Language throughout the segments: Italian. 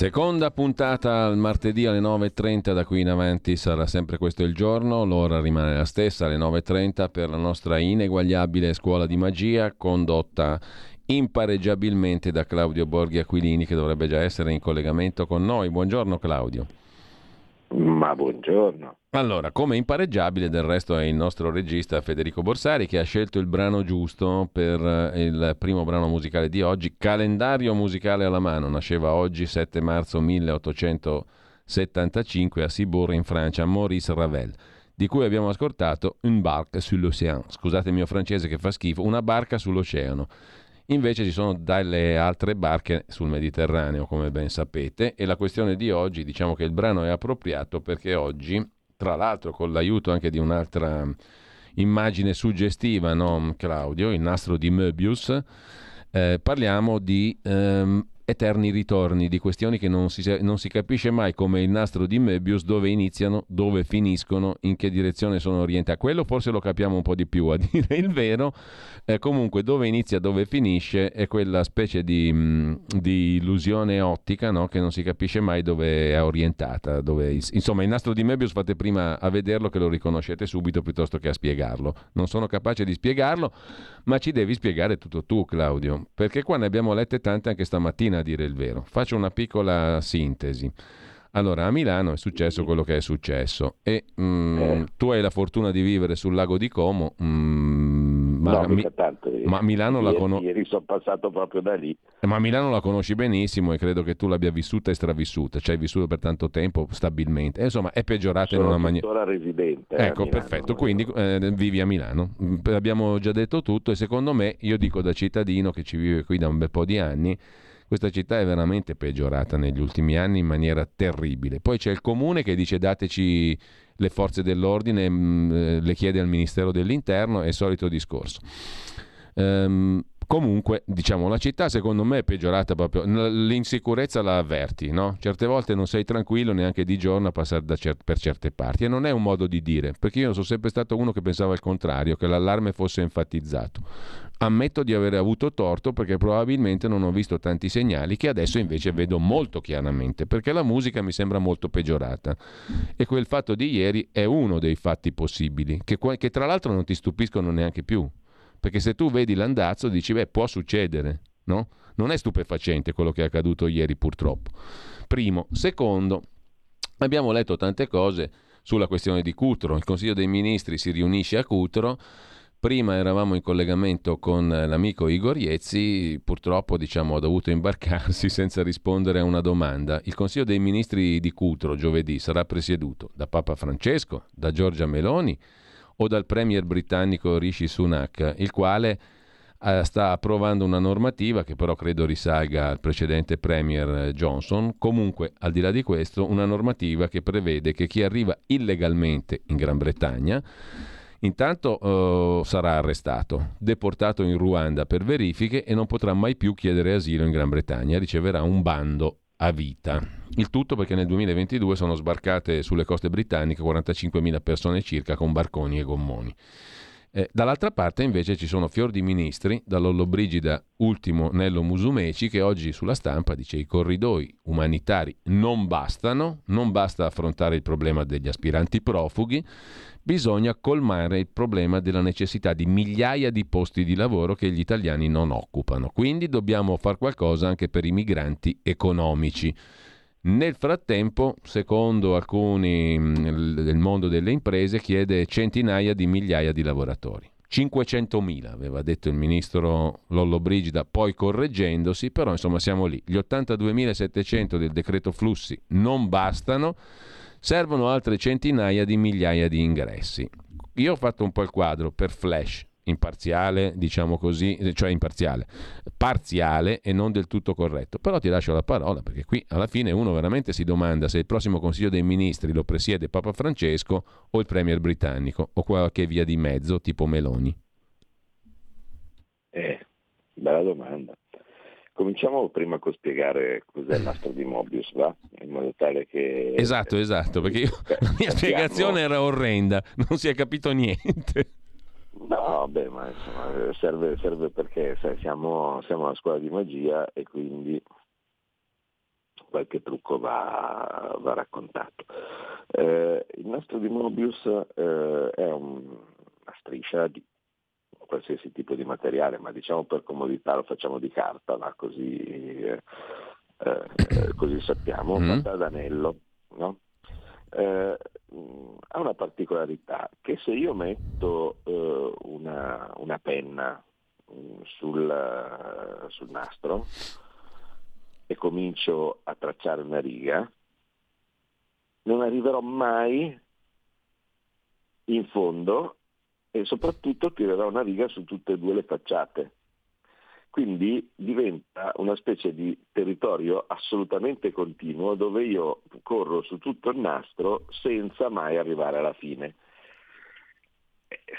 Seconda puntata al martedì alle 9.30, da qui in avanti sarà sempre questo il giorno, l'ora rimane la stessa alle 9.30 per la nostra ineguagliabile scuola di magia condotta impareggiabilmente da Claudio Borghi Aquilini che dovrebbe già essere in collegamento con noi. Buongiorno Claudio. Ma buongiorno. Allora, come impareggiabile del resto è il nostro regista Federico Borsari che ha scelto il brano giusto per eh, il primo brano musicale di oggi, calendario musicale alla mano, nasceva oggi 7 marzo 1875 a Cibourg in Francia, Maurice Ravel, di cui abbiamo ascoltato Un barque sur l'océan, scusate il mio francese che fa schifo, una barca sull'oceano. Invece ci sono delle altre barche sul Mediterraneo, come ben sapete, e la questione di oggi, diciamo che il brano è appropriato perché oggi, tra l'altro con l'aiuto anche di un'altra immagine suggestiva, no Claudio, il nastro di Möbius, eh, parliamo di ehm, eterni ritorni di questioni che non si, non si, capisce mai come il nastro di Möbius dove iniziano, dove finiscono, in che direzione sono orientate. Quello forse lo capiamo un po' di più, a dire il vero. Eh, comunque dove inizia, dove finisce è quella specie di, di illusione ottica no? che non si capisce mai dove è orientata. Dove, insomma, il nastro di Möbius fate prima a vederlo che lo riconoscete subito piuttosto che a spiegarlo. Non sono capace di spiegarlo, ma ci devi spiegare tutto tu, Claudio, perché qua ne abbiamo lette tante anche stamattina a dire il vero. Faccio una piccola sintesi. Allora, a Milano è successo quello che è successo e mm, eh. tu hai la fortuna di vivere sul lago di Como, mm, ma, no, mi, tanto, ma Milano ieri, la conosci... Ieri sono passato proprio da lì. Ma Milano la conosci benissimo e credo che tu l'abbia vissuta e stravissuta, cioè hai vissuto per tanto tempo stabilmente. E, insomma, è peggiorata sono in una maniera... Sono residente. Ecco, perfetto, quindi eh, vivi a Milano. Mm, abbiamo già detto tutto e secondo me, io dico da cittadino che ci vive qui da un bel po' di anni, questa città è veramente peggiorata negli ultimi anni in maniera terribile. Poi c'è il comune che dice dateci le forze dell'ordine, mh, mm, eh, le chiede al Ministero dell'Interno, è il solito discorso. Um, Comunque, diciamo, la città secondo me è peggiorata proprio, l'insicurezza la avverti, no? Certe volte non sei tranquillo neanche di giorno a passare cer- per certe parti e non è un modo di dire, perché io sono sempre stato uno che pensava il contrario, che l'allarme fosse enfatizzato. Ammetto di aver avuto torto perché probabilmente non ho visto tanti segnali che adesso invece vedo molto chiaramente, perché la musica mi sembra molto peggiorata e quel fatto di ieri è uno dei fatti possibili, che, che tra l'altro non ti stupiscono neanche più, perché se tu vedi l'andazzo dici, beh, può succedere, no? Non è stupefacente quello che è accaduto ieri purtroppo. Primo. Secondo, abbiamo letto tante cose sulla questione di Cutro. Il Consiglio dei Ministri si riunisce a Cutro. Prima eravamo in collegamento con l'amico Igor Iezzi, purtroppo diciamo, ha dovuto imbarcarsi senza rispondere a una domanda. Il Consiglio dei Ministri di Cutro giovedì sarà presieduto da Papa Francesco, da Giorgia Meloni, o dal premier britannico Rishi Sunak, il quale eh, sta approvando una normativa che però credo risalga al precedente premier Johnson. Comunque, al di là di questo, una normativa che prevede che chi arriva illegalmente in Gran Bretagna Intanto uh, sarà arrestato, deportato in Ruanda per verifiche e non potrà mai più chiedere asilo in Gran Bretagna, riceverà un bando a vita. Il tutto perché nel 2022 sono sbarcate sulle coste britanniche 45.000 persone circa con barconi e gommoni. Eh, dall'altra parte invece ci sono fior di ministri, dall'Ollobrigida ultimo Nello Musumeci che oggi sulla stampa dice i corridoi umanitari non bastano, non basta affrontare il problema degli aspiranti profughi, bisogna colmare il problema della necessità di migliaia di posti di lavoro che gli italiani non occupano. Quindi dobbiamo fare qualcosa anche per i migranti economici. Nel frattempo, secondo alcuni mm, del mondo delle imprese, chiede centinaia di migliaia di lavoratori. 500.000, aveva detto il ministro Lollo Brigida, poi correggendosi, però insomma siamo lì. Gli 82.700 del decreto flussi non bastano servono altre centinaia di migliaia di ingressi. Io ho fatto un po' il quadro per flash, imparziale, diciamo così, cioè imparziale, parziale e non del tutto corretto. Però ti lascio la parola perché qui alla fine uno veramente si domanda se il prossimo Consiglio dei Ministri lo presiede Papa Francesco o il Premier britannico o qualche via di mezzo tipo Meloni. Eh, bella domanda. Cominciamo prima con spiegare cos'è il nastro di Mobius, va? In modo tale che... Esatto, esatto, perché io, la mia spiegazione era orrenda, non si è capito niente. No, beh, ma insomma, serve, serve perché sai, siamo, siamo una scuola di magia e quindi qualche trucco va, va raccontato. Eh, il nastro di Mobius eh, è un, una striscia di qualsiasi tipo di materiale, ma diciamo per comodità lo facciamo di carta, va? così, eh, eh così sappiamo, mm. fatta ad anello. No? eh, ha una particolarità che se io metto eh, una, una, penna mm, sul, sul nastro e comincio a tracciare una riga, non arriverò mai in fondo e soprattutto tirerò una riga su tutte e due le facciate. Quindi diventa una specie di territorio assolutamente continuo dove io corro su tutto il nastro senza mai arrivare alla fine.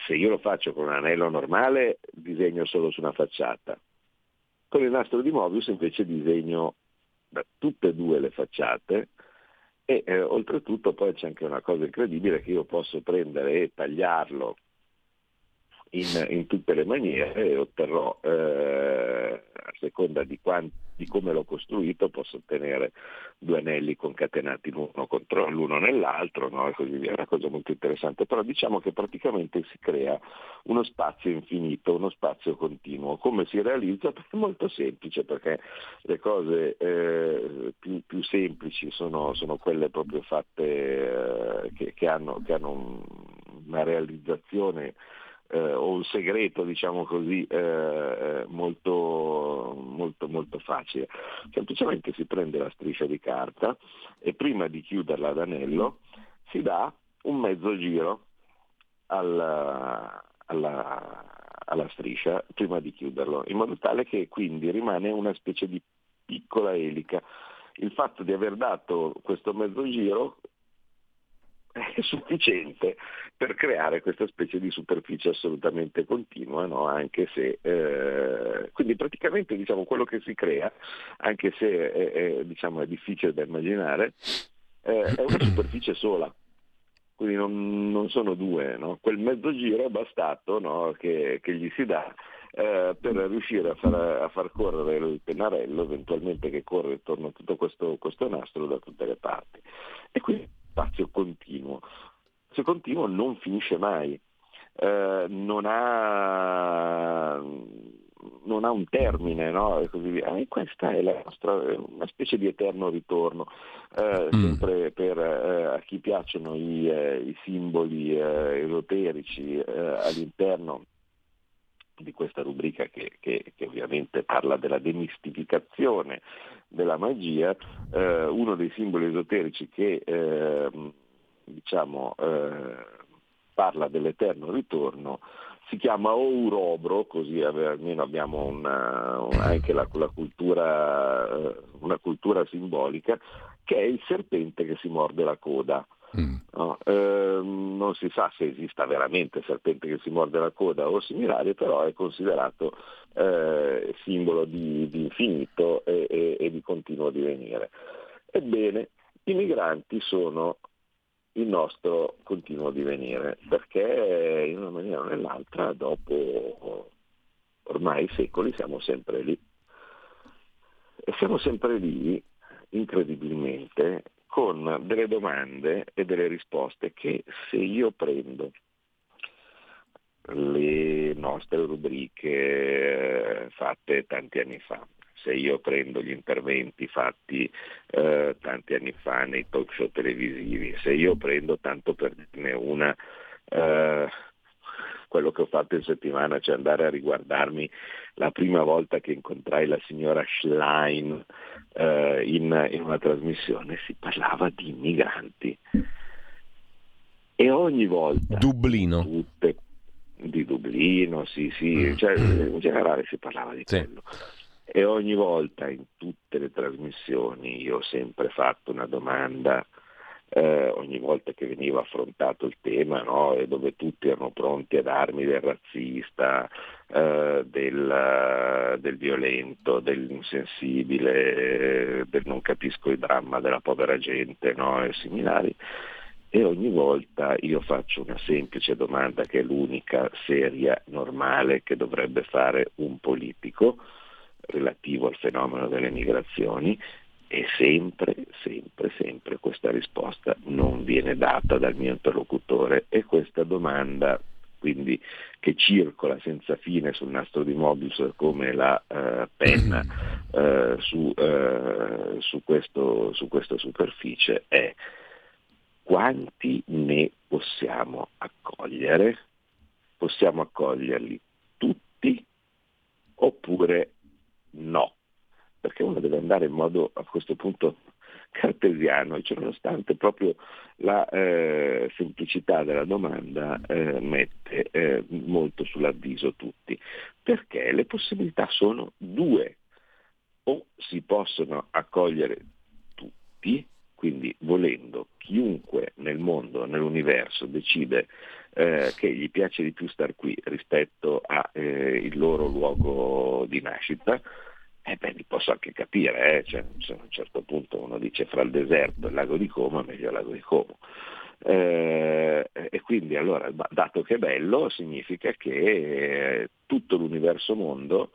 Se io lo faccio con un anello normale disegno solo su una facciata. Con il nastro di Mobius invece disegno da tutte e due le facciate e eh, oltretutto poi c'è anche una cosa incredibile che io posso prendere e tagliarlo in, in tutte le maniere e otterrò, eh, a seconda di, quanti, di, come l'ho costruito, posso ottenere due anelli concatenati l'uno contro l'uno nell'altro no? e così via, è una cosa molto interessante, però diciamo che praticamente si crea uno spazio infinito, uno spazio continuo. Come si realizza? È molto semplice perché le cose eh, più, più, semplici sono, sono, quelle proprio fatte eh, che, che, hanno, che hanno un, una realizzazione eh, o un segreto, diciamo così, eh, eh, molto, molto, molto facile. Semplicemente si prende la striscia di carta e prima di chiuderla ad anello si dà un mezzo giro alla, alla, alla striscia prima di chiuderlo, in modo tale che quindi rimane una specie di piccola elica. Il fatto di aver dato questo mezzo giro è sufficiente per creare questa specie di superficie assolutamente continua, no? anche se eh, quindi praticamente diciamo, quello che si crea, anche se è, è, diciamo, è difficile da immaginare, eh, è una superficie sola. Quindi non, non sono due, no? quel mezzo giro è bastato no? che, che, gli si dà eh, per riuscire a far, a far, correre il pennarello, eventualmente che corre attorno a tutto questo, questo nastro da tutte le parti. E quindi spazio continuo. Spazio continuo non finisce mai, eh, non, ha, non, ha, un termine, no? E così via. E questa è la nostra, una specie di eterno ritorno. Eh, mm. Sempre per eh, a chi piacciono i, eh, i simboli eh, esoterici eh, all'interno di questa rubrica che, che, che, ovviamente parla della demistificazione della magia, eh, uno dei simboli esoterici che eh, diciamo, eh, parla dell'eterno ritorno si chiama Ourobro, così almeno abbiamo una, anche la, la cultura, eh, una cultura simbolica, che è il serpente che si morde la coda. Mm. No? Eh, non si sa se esista veramente serpente che si morde la coda o similare, però è considerato eh, simbolo di, di infinito e, e, e, di continuo divenire. Ebbene, i migranti sono il nostro continuo divenire, perché in una maniera o nell'altra, dopo ormai secoli, siamo sempre lì. E siamo sempre lì, incredibilmente, con delle domande e delle risposte che se io prendo le nostre rubriche eh, fatte tanti anni fa, se io prendo gli interventi fatti eh, tanti anni fa nei talk show televisivi, se io prendo tanto per dirne una eh, quello che ho fatto in settimana, cioè andare a riguardarmi la prima volta che incontrai la signora Schlein eh, in, in una trasmissione, si parlava di immigranti. E ogni volta... Dublino. Tutte, di Dublino, sì, sì, mm. cioè, in generale si parlava di sì. quello. E ogni volta in tutte le trasmissioni io ho sempre fatto una domanda eh, ogni volta che veniva affrontato il tema no? e dove tutti erano pronti a darmi del razzista, eh, del, del, violento, dell'insensibile, del non capisco il dramma della povera gente no? e similari. E ogni volta io faccio una semplice domanda che è l'unica seria, normale che dovrebbe fare un politico relativo al fenomeno delle migrazioni e sempre, sempre, sempre questa risposta non viene data dal mio interlocutore e questa domanda quindi che circola senza fine sul nastro di Mobius come la uh, penna uh, su, uh, su, questo, su questa superficie è quanti ne possiamo accogliere? Possiamo accoglierli tutti oppure no? Perché uno deve andare in modo a questo punto cartesiano cioè nonostante proprio la eh, semplicità della domanda eh, mette eh, molto sull'avviso tutti, perché le possibilità sono due, o si possono accogliere tutti, quindi volendo chiunque nel mondo, nell'universo decide eh, che gli piace di più star qui rispetto al eh, loro luogo di nascita, eh beh, li posso anche capire, eh? cioè, a un certo punto uno dice fra il deserto e il lago di Como, meglio il lago di Como. Eh, e quindi allora, dato che è bello, significa che tutto l'universo mondo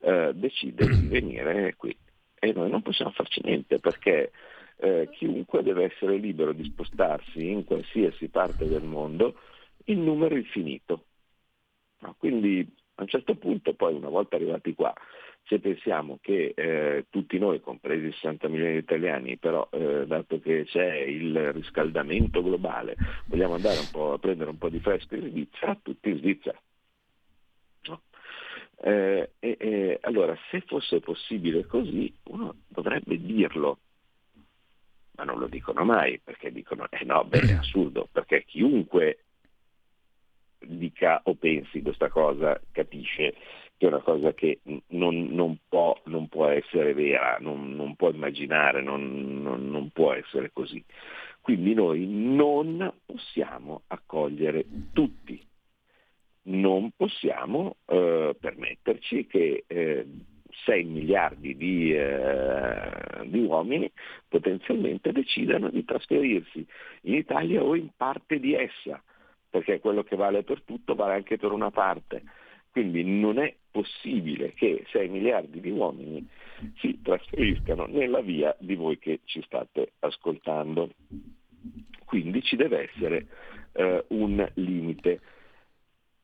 eh, decide di venire qui e noi non possiamo farci niente perché eh, chiunque deve essere libero di spostarsi in qualsiasi parte del mondo in numero infinito. No? Quindi a un certo punto, poi una volta arrivati qua, se pensiamo che eh, tutti noi, compresi 60 milioni di italiani, però eh, dato che c'è il riscaldamento globale, vogliamo andare un po' a prendere un po' di fresco in Svizzera, tutti in Svizzera. No? Eh, e, allora, se fosse possibile così, uno dovrebbe dirlo, ma non lo dicono mai, perché dicono, eh no, beh, è assurdo, perché chiunque dica o pensi questa cosa capisce è una cosa che non, non, può, non può, essere vera, non, non può immaginare, non, può essere così. Quindi noi non possiamo accogliere tutti, non possiamo eh, permetterci che eh, 6 miliardi di, eh, di, uomini potenzialmente decidano di trasferirsi in Italia o in parte di essa, perché quello che vale per tutto vale anche per una parte. Quindi non è possibile che 6 miliardi di uomini si trasferiscano nella via di voi che ci state ascoltando. Quindi ci deve essere eh, un limite.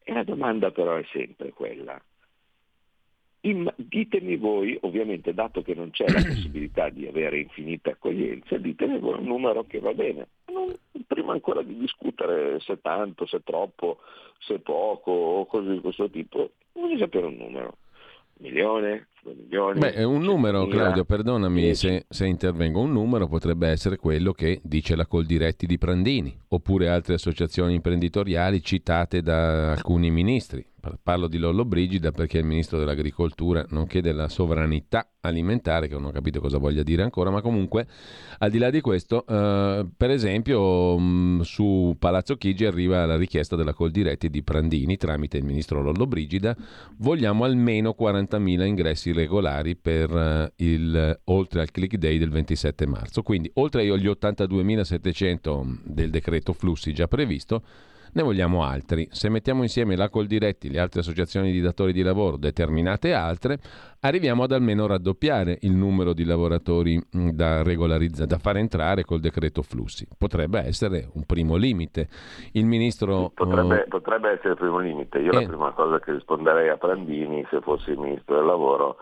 E la domanda però è sempre quella. In, ditemi voi, ovviamente dato che non c'è la possibilità di avere infinita accoglienza, ditemi voi un numero che va bene. Non, prima ancora di discutere se tanto, se troppo, se poco o cose di questo tipo, voglio sapere un numero. Milione, due milioni. Beh, un numero, Claudio, perdonami se, se, intervengo, un numero potrebbe essere quello che dice la Coldiretti di Prandini, oppure altre associazioni imprenditoriali citate da alcuni ministri. Parlo di Lollo Brigida perché è il ministro dell'agricoltura, nonché della sovranità alimentare, che non ho capito cosa voglia dire ancora, ma comunque al di là di questo, eh, per esempio mh, su Palazzo Chigi arriva la richiesta della Coldiretti di Prandini tramite il ministro Lollo Brigida, vogliamo almeno 40.000 ingressi regolari per eh, il, oltre al click day del 27 marzo, quindi oltre agli 82.700 del decreto flussi già previsto, ne vogliamo altri. Se mettiamo insieme la Coldiretti, le altre associazioni di datori di lavoro, determinate altre, arriviamo ad almeno raddoppiare il numero di lavoratori mm, da regolarizzare, da fare entrare col decreto flussi. Potrebbe essere un primo limite. Il ministro... Potrebbe, uh, potrebbe essere il primo limite. Io eh, la prima cosa che risponderei a Prandini, se fossi il ministro del lavoro,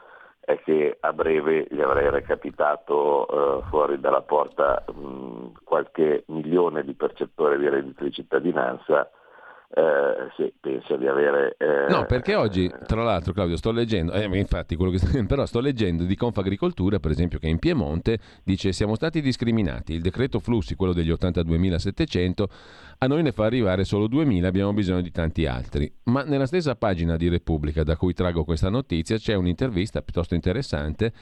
è che a breve gli avrei recapitato eh, fuori dalla porta mh, qualche milione di percettori di reddito di cittadinanza eh, sì, penso di avere... Eh, no, perché oggi, tra l'altro Claudio, sto leggendo, eh, infatti quello che però sto leggendo di Confagricoltura, per esempio, che in Piemonte dice siamo stati discriminati, il decreto flussi, quello degli 82.700, a noi ne fa arrivare solo 2.000, abbiamo bisogno di tanti altri. Ma nella stessa pagina di Repubblica da cui trago questa notizia c'è un'intervista piuttosto interessante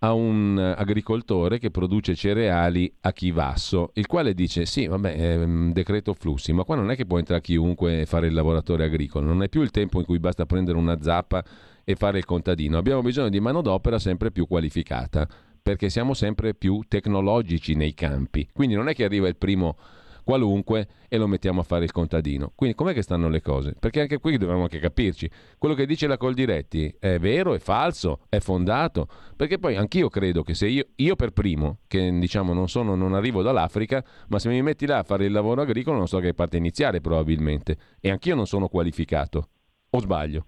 a un agricoltore che produce cereali a Chivasso, il quale dice sì, vabbè, un decreto flussi, ma qua non è che può entrare chiunque e fare il lavoratore agricolo, non è più il tempo in cui basta prendere una zappa e fare il contadino, abbiamo bisogno di manodopera sempre più qualificata, perché siamo sempre più tecnologici nei campi, quindi non è che arriva il primo qualunque e lo mettiamo a fare il contadino. Quindi com'è che stanno le cose? Perché anche qui dobbiamo anche capirci. Quello che dice la Coldiretti è vero, è falso, è fondato, perché poi anch'io credo che se io, io per primo, che diciamo non, sono, non arrivo dall'Africa, ma se mi metti là a fare il lavoro agricolo non so che parte iniziare probabilmente, e anch'io non sono qualificato, o sbaglio?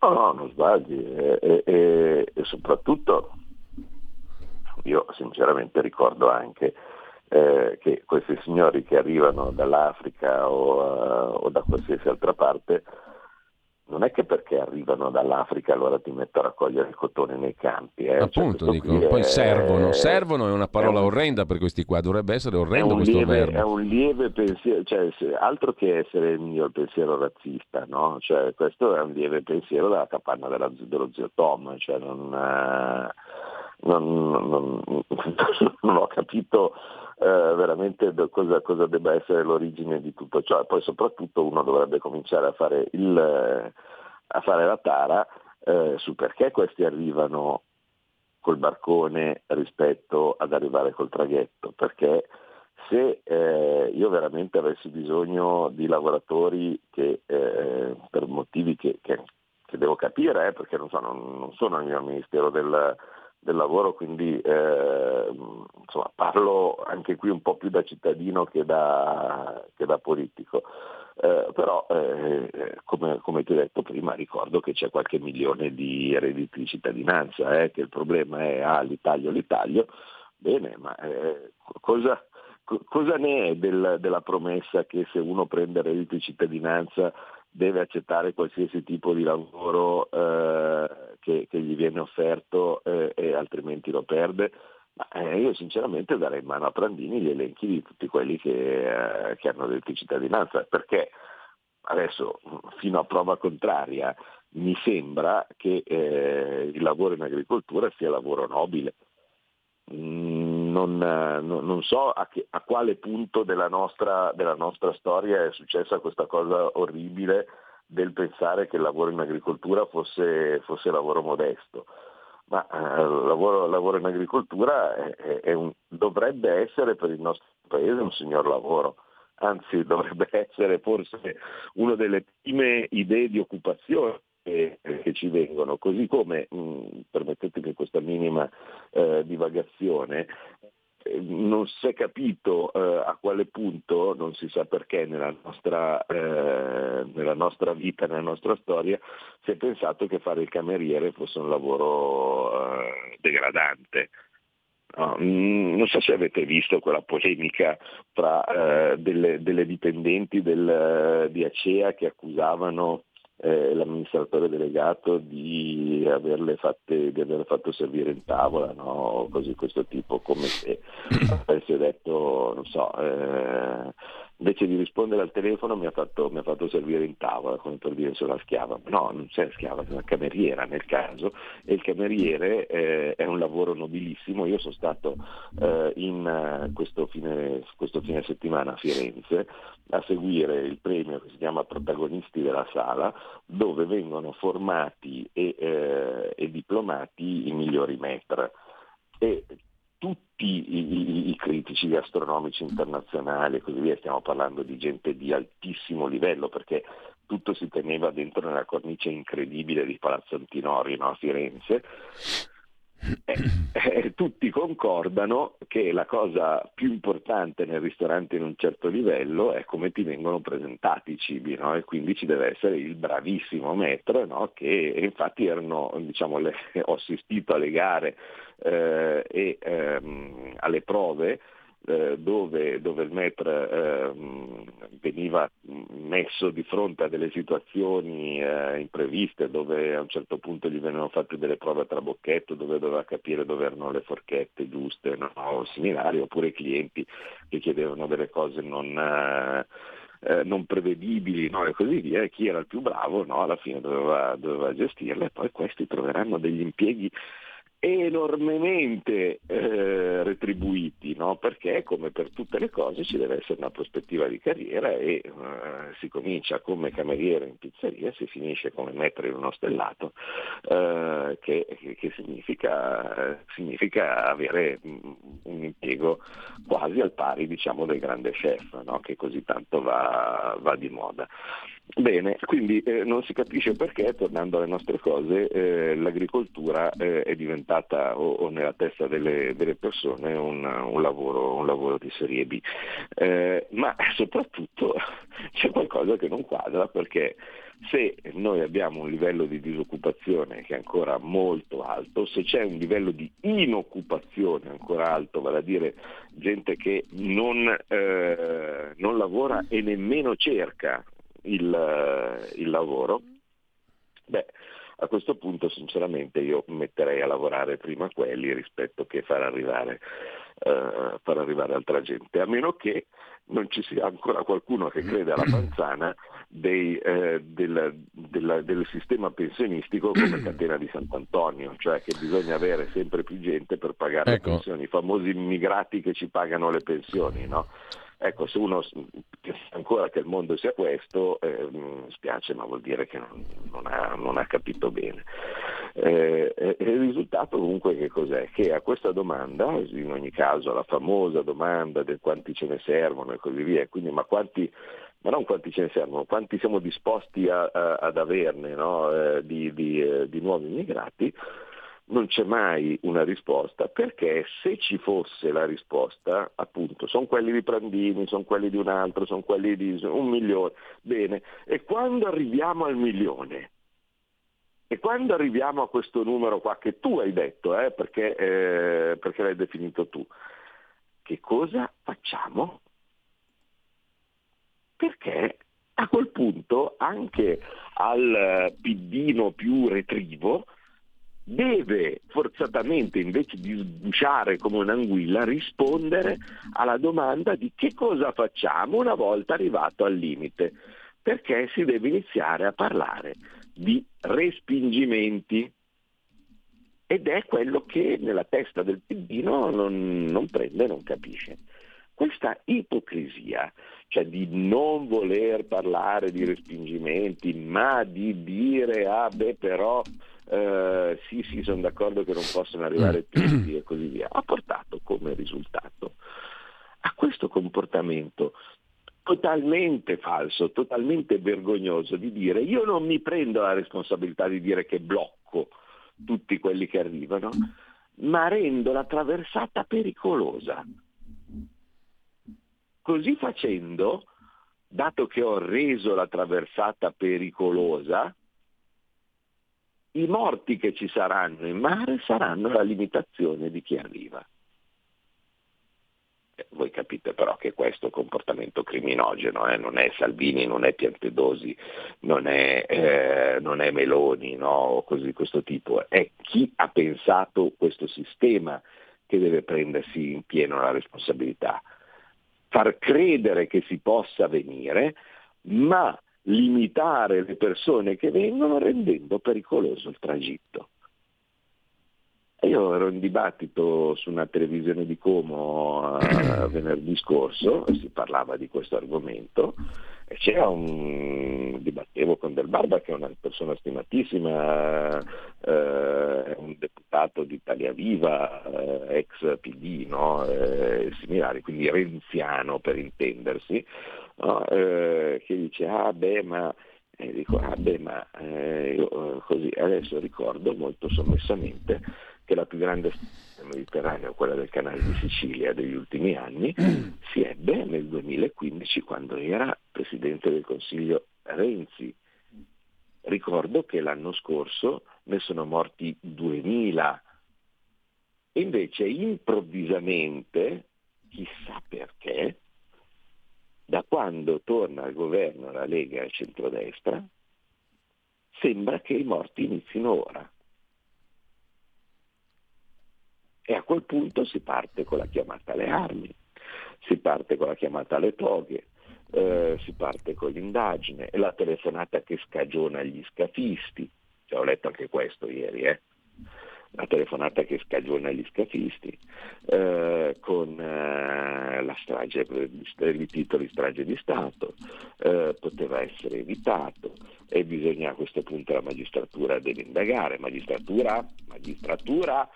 No, no, non sbagli, e, e, e soprattutto io sinceramente ricordo anche eh, che questi signori che arrivano dall'Africa o, uh, o, da qualsiasi altra parte, non è che perché arrivano dall'Africa allora ti metto a raccogliere il cotone nei campi. Eh. Cioè, Appunto, cioè, dico, poi è, servono. Servono è una parola è un, orrenda per questi qua, dovrebbe essere orrendo questo lieve, verbo. È un lieve pensiero, cioè, altro che essere il mio pensiero razzista, no? Cioè, questo è un lieve pensiero della capanna della, dello zio Tom, cioè non, eh, non, non, non ho capito eh, veramente cosa, cosa, debba essere l'origine di tutto ciò. E poi soprattutto uno dovrebbe cominciare a fare, il, a fare la tara eh, su perché questi arrivano col barcone rispetto ad arrivare col traghetto, perché se eh, io veramente avessi bisogno di lavoratori che eh, per motivi che, che, che, devo capire, eh, perché non, so, non, non sono al mio ministero del, del lavoro, quindi eh, insomma, parlo anche qui un po' più da cittadino che da, che da politico. Eh, però eh, come, come, ti ho detto prima ricordo che c'è qualche milione di redditi di cittadinanza, eh, che il problema è ah, l'Italia l'Italia, bene, ma eh, cosa, cosa, ne è del, della promessa che se uno prende reddito di cittadinanza deve accettare qualsiasi tipo di lavoro eh, che, che, gli viene offerto eh, e altrimenti lo perde. Ma, eh, io sinceramente darei in mano a Prandini gli elenchi di tutti quelli che, eh, che hanno detto di cittadinanza, perché adesso fino a prova contraria mi sembra che eh, il lavoro in agricoltura sia lavoro nobile. Mm, non, non, non, so a, che, a, quale punto della nostra, della nostra storia è successa questa cosa orribile del pensare che il lavoro in agricoltura fosse, fosse lavoro modesto. Ma eh, il lavoro, lavoro, in agricoltura è, è un, dovrebbe essere per il nostro paese un signor lavoro, anzi dovrebbe essere forse una delle prime idee di occupazione che, che ci vengono, così come, mh, permettetemi questa minima eh, divagazione, non si è capito eh, a quale punto, non si sa perché, nella nostra, eh, nella nostra, vita, nella nostra storia, si è pensato che fare il cameriere fosse un lavoro eh, degradante. No, mm, non so se avete visto quella polemica tra eh, delle, delle, dipendenti del, di Acea che accusavano eh, l'amministratore delegato di averle, fatte, di averle fatto servire in tavola, no? così questo tipo, come se avesse detto, non so, eh, invece di rispondere al telefono mi ha, fatto, mi ha fatto, servire in tavola, come per dire sono una schiava. No, non sei schiava, sei una cameriera nel caso, e il cameriere eh, è un lavoro nobilissimo. Io sono stato eh, in uh, questo, fine, questo fine settimana a Firenze a seguire il premio che si chiama Protagonisti della Sala, dove vengono formati e, eh, e diplomati i migliori maître. E tutti i, i, i, critici gastronomici internazionali e così via, stiamo parlando di gente di altissimo livello perché tutto si teneva dentro nella cornice incredibile di Palazzo Antinori no? a Firenze, eh, eh, tutti concordano che la cosa più importante nel ristorante in un certo livello è come ti vengono presentati i cibi, no? e quindi ci deve essere il bravissimo maître, no? che infatti erano, diciamo, le, ho assistito alle gare eh, e ehm, alle prove eh, dove, dove, il maître eh, veniva messo di fronte a delle situazioni eh, impreviste dove a un certo punto gli venivano fatte delle prove a trabocchetto dove doveva capire dove erano le forchette giuste no? o similari, oppure clienti che chiedevano delle cose non... Eh, eh, non prevedibili no? e così via, e chi era il più bravo no? alla fine doveva, doveva gestirle e poi questi troveranno degli impieghi enormemente retribuiti, no? perché come per tutte le cose ci deve essere una prospettiva di carriera e eh, si comincia come cameriere in pizzeria, si finisce come mettere in uno stellato, eh, che, che significa, significa, avere un impiego quasi al pari diciamo, del grande chef, no? che così tanto va, va di moda. Bene, quindi eh, non si capisce perché, tornando alle nostre cose, eh, l'agricoltura eh, è diventata o, o, nella testa delle, delle persone un, un, lavoro, un, lavoro, di serie B. Eh, ma soprattutto c'è qualcosa che non quadra perché se noi abbiamo un livello di disoccupazione che è ancora molto alto, se c'è un livello di inoccupazione ancora alto, vale a dire gente che non, eh, non lavora e nemmeno cerca il, il lavoro, beh, a questo punto sinceramente io metterei a lavorare prima quelli rispetto che far arrivare, uh, far arrivare altra gente, a meno che non ci sia ancora qualcuno che crede alla panzana dei, eh, del, del, del, sistema pensionistico come catena di Sant'Antonio, cioè che bisogna avere sempre più gente per pagare ecco. le pensioni, i famosi immigrati che ci pagano le pensioni. No? Ecco, se uno pensa ancora che il mondo sia questo, eh, mi spiace, ma vuol dire che non, non, ha, non ha, capito bene. Eh, il risultato comunque che cos'è? Che a questa domanda, in ogni caso la famosa domanda del quanti ce ne servono e così via, quindi ma quanti ma non quanti ce ne servono, quanti siamo disposti a, a, ad averne no? eh, di, di, eh, di nuovi immigrati, non c'è mai una risposta, perché se ci fosse la risposta, appunto, sono quelli di Prandini, sono quelli di un altro, sono quelli di un milione, bene, e quando arriviamo al milione, e quando arriviamo a questo numero qua che tu hai detto, eh, perché, eh, perché l'hai definito tu, che cosa facciamo? Perché a quel punto anche al piddino più retrivo deve forzatamente, invece di sbuciare come un'anguilla, rispondere alla domanda di che cosa facciamo una volta arrivato al limite, perché si deve iniziare a parlare di respingimenti. Ed è quello che nella testa del piddino non, non prende, non capisce. Questa ipocrisia, cioè di non voler parlare di respingimenti, ma di dire, ah beh però eh, sì sì sono d'accordo che non possono arrivare mm. tutti e così via, ha portato come risultato a questo comportamento totalmente falso, totalmente vergognoso di dire io non mi prendo la responsabilità di dire che blocco tutti quelli che arrivano, ma rendo la traversata pericolosa. Così facendo, dato che ho reso la traversata pericolosa, i morti che ci saranno in mare saranno la limitazione di chi arriva. Eh, voi capite però che questo comportamento criminogeno, eh? non è Salvini, non è Piantedosi, non è, eh, non è Meloni, no? così questo tipo, è chi ha pensato questo sistema che deve prendersi in pieno la responsabilità. Far credere che si possa venire, ma limitare le persone che vengono rendendo pericoloso il tragitto. Io ero in dibattito su una televisione di Como uh, venerdì scorso, si parlava di questo argomento, e c'era un, dibattevo con Del Barba che è una persona stimatissima, eh, è un deputato di Italia Viva, eh, ex PD, no? eh, similari, quindi renziano per intendersi, no? Eh, che dice ah beh ma e dico ah beh ma eh, io eh, così adesso ricordo molto sommessamente che la più grande del Mediterraneo, quella del canale di Sicilia degli ultimi anni, si ebbe nel 2015 quando era Presidente del Consiglio Renzi. Ricordo che l'anno scorso ne sono morti 2000 e invece improvvisamente, chissà perché, da quando torna al governo la Lega e il centrodestra, sembra che i morti inizino ora. E a quel punto si parte con la chiamata alle armi, si parte con la chiamata alle toghe, eh, si parte con l'indagine la telefonata che scagiona gli scafisti. Cioè, ho letto anche questo ieri, eh? La telefonata che scagiona gli scafisti, eh, con eh, la strage, i titoli strage di Stato, eh, poteva essere evitato e bisogna a questo punto la magistratura deve indagare. Magistratura, magistratura,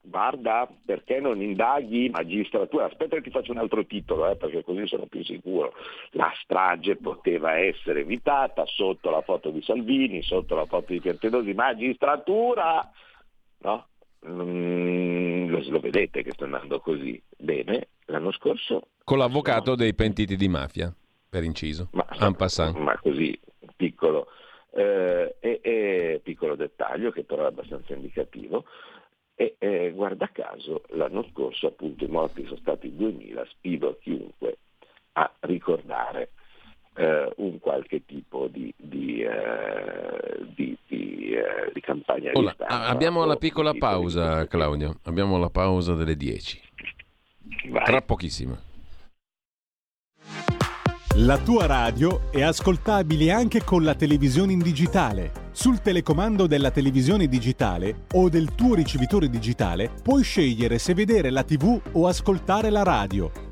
guarda, perché non indaghi magistratura? Aspetta che ti faccio un altro titolo, eh, perché così sono più sicuro. La strage poteva essere evitata sotto la foto di Salvini, sotto la foto di Piantedosi, magistratura! No? Mm, lo, lo, vedete che sta andando così. Bene, l'anno scorso... Con l'avvocato no. dei pentiti di mafia, per inciso. Ma, ma così, piccolo, eh, e, e, piccolo dettaglio che però è abbastanza indicativo. E eh, guarda caso l'anno scorso appunto i morti sono stati 2000, sfido chiunque a ricordare eh, un qualche tipo di, di, eh, di, di eh, campagna Ola, di stampa. Abbiamo la piccola pausa, Claudio. Abbiamo la pausa delle 10. Vai. Tra pochissimo. La tua radio è ascoltabile anche con la televisione in digitale. Sul telecomando della televisione digitale o del tuo ricevitore digitale puoi scegliere se vedere la TV o ascoltare la radio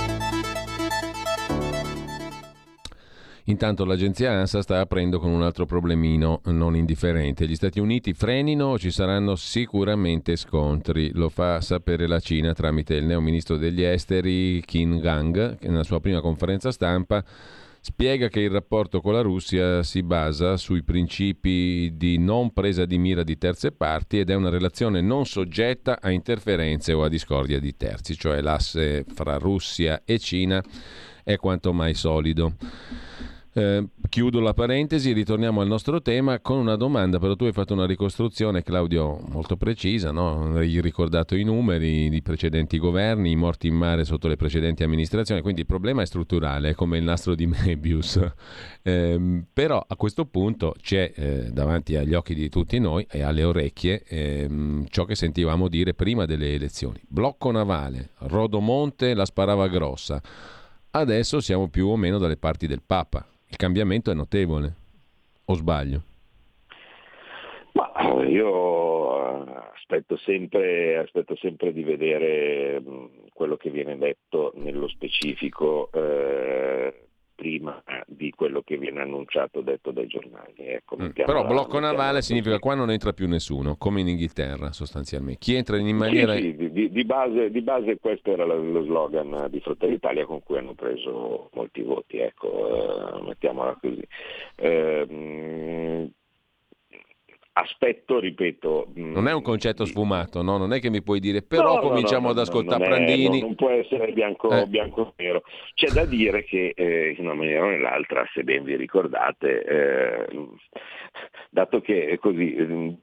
Intanto l'agenzia ANSA sta aprendo con un altro problemino non indifferente. Gli Stati Uniti frenino o ci saranno sicuramente scontri. Lo fa sapere la Cina tramite il neo ministro degli esteri Qin Gang, che nella sua prima conferenza stampa spiega che il rapporto con la Russia si basa sui principi di non presa di mira di terze parti ed è una relazione non soggetta a interferenze o a discordia di terzi, cioè l'asse fra Russia e Cina è quanto mai solido. Eh, chiudo la parentesi, ritorniamo al nostro tema con una domanda, però tu hai fatto una ricostruzione, Claudio, molto precisa, no? hai ricordato i numeri di precedenti governi, i morti in mare sotto le precedenti amministrazioni, quindi il problema è strutturale, è come il nastro di Mebius, eh, però a questo punto c'è eh, davanti agli occhi di tutti noi e alle orecchie ehm, ciò che sentivamo dire prima delle elezioni, blocco navale, Rodomonte la sparava grossa. Adesso siamo più o meno dalle parti del Papa. Il cambiamento è notevole, o sbaglio? Ma io eh, aspetto sempre, aspetto sempre di vedere quello che viene detto nello specifico eh, prima di quello che viene annunciato detto dai giornali. Ecco, mm, però blocco navale significa qua non entra più nessuno, come in Inghilterra sostanzialmente. Chi entra in maniera... Sì, sì di, di, base, di, base, questo era lo slogan di Fratelli Italia con cui hanno preso molti voti, ecco, eh, mettiamola così. Eh, aspetto, ripeto... Mm, non è un concetto sfumato, no? Non è che mi puoi dire però no, cominciamo no, ad ascoltare Prandini. È, non può essere bianco, eh. bianco nero. C'è da dire che eh, in una maniera o nell'altra, se ben vi ricordate, eh, dato che così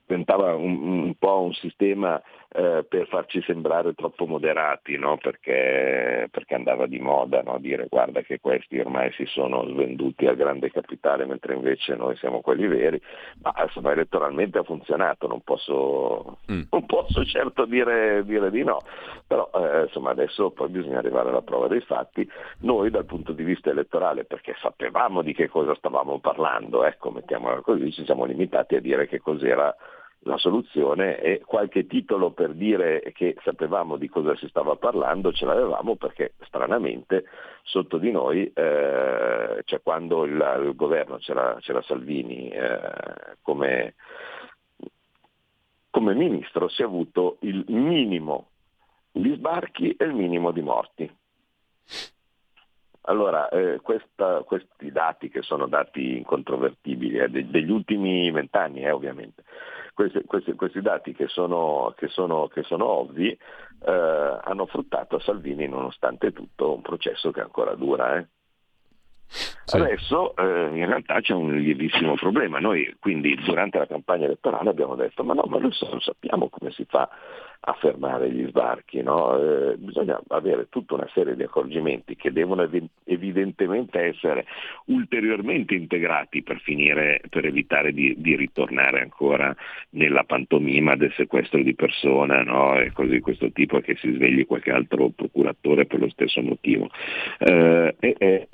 diventava un, un po' un sistema eh, per farci sembrare troppo moderati, no? perché, perché, andava di moda no? dire guarda che questi ormai si sono svenduti al grande capitale mentre invece noi siamo quelli veri, ma insomma elettoralmente ha funzionato, non posso, mm. non posso certo dire, dire, di no, però eh, insomma adesso poi bisogna arrivare alla prova dei fatti, noi dal punto di vista elettorale perché sapevamo di che cosa stavamo parlando, ecco mettiamola così, ci siamo limitati a dire che cos'era la soluzione e qualche titolo per dire che sapevamo di cosa si stava parlando ce l'avevamo perché stranamente sotto di noi, eh, cioè quando il, il governo c'era, c'era Salvini eh, come, come ministro si è avuto il minimo di sbarchi e il minimo di morti Allora, eh, questa, questi dati che sono dati incontrovertibili eh, degli ultimi vent'anni, eh, ovviamente, questi, questi, questi, dati che sono, che sono, che sono ovvi eh, hanno fruttato a Salvini nonostante tutto un processo che ancora dura. Sì. Adesso eh, in realtà c'è un lievissimo problema. Noi quindi durante la campagna elettorale abbiamo detto ma no, ma noi sappiamo come si fa a fermare gli sbarchi, no? eh, bisogna avere tutta una serie di accorgimenti che devono ev- evidentemente essere ulteriormente integrati per, finire, per evitare di, di, ritornare ancora nella pantomima del sequestro di persona no? e cose di questo tipo che si svegli qualche altro procuratore per lo stesso motivo. Eh, eh,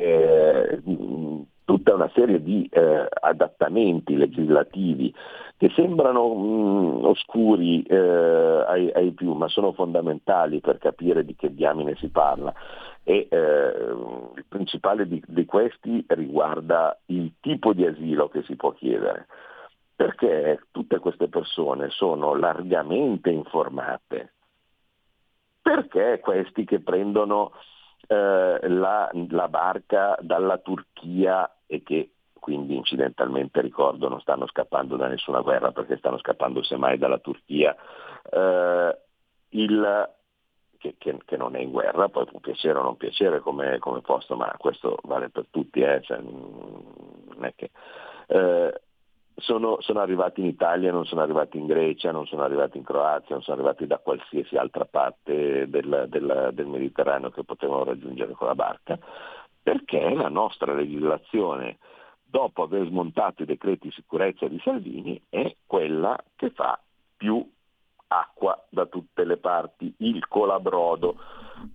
tutta una serie di eh, adattamenti legislativi che sembrano mh, mm, oscuri eh, ai, ai, più, ma sono fondamentali per capire di che diamine si parla. E, eh, il principale di, di questi riguarda il tipo di asilo che si può chiedere, perché tutte queste persone sono largamente informate, perché questi che prendono eh, la, la, barca dalla Turchia e che quindi incidentalmente ricordo non stanno scappando da nessuna guerra perché stanno scappando semmai dalla Turchia, eh, il, che, che, che, non è in guerra, poi può piacere o non piacere come, come posto, ma questo vale per tutti, eh, cioè, è che, eh, sono, sono, arrivati in Italia, non sono arrivati in Grecia, non sono arrivati in Croazia, non sono arrivati da qualsiasi altra parte del, del, del Mediterraneo che potevano raggiungere con la barca, perché la nostra legislazione dopo aver smontato i decreti di sicurezza di Salvini, è quella che fa più acqua da tutte le parti, il colabrodo.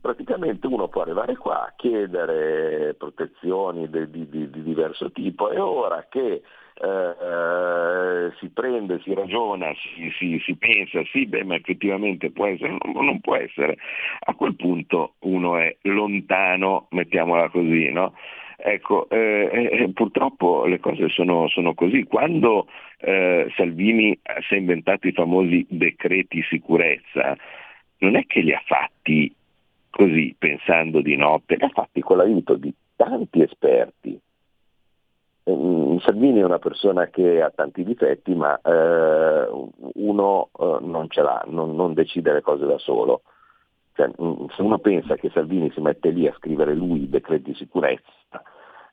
Praticamente uno può arrivare qua, chiedere protezioni di, di, di diverso tipo e ora che eh, eh, si prende, si ragiona, si, si, si, pensa, sì, beh, ma effettivamente può essere, non, non può essere, a quel punto uno è lontano, mettiamola così, no? Ecco, eh, eh, eh, purtroppo le cose sono, sono così. Quando eh, Salvini si è inventato i famosi decreti sicurezza, non è che li ha fatti così pensando di notte, li ha fatti con l'aiuto di tanti esperti. Mm, Salvini è una persona che ha tanti difetti, ma eh, uno eh, non ce l'ha, non, non decide le cose da solo. Cioè, mm, se uno pensa che Salvini si mette lì a scrivere lui i decreti di sicurezza,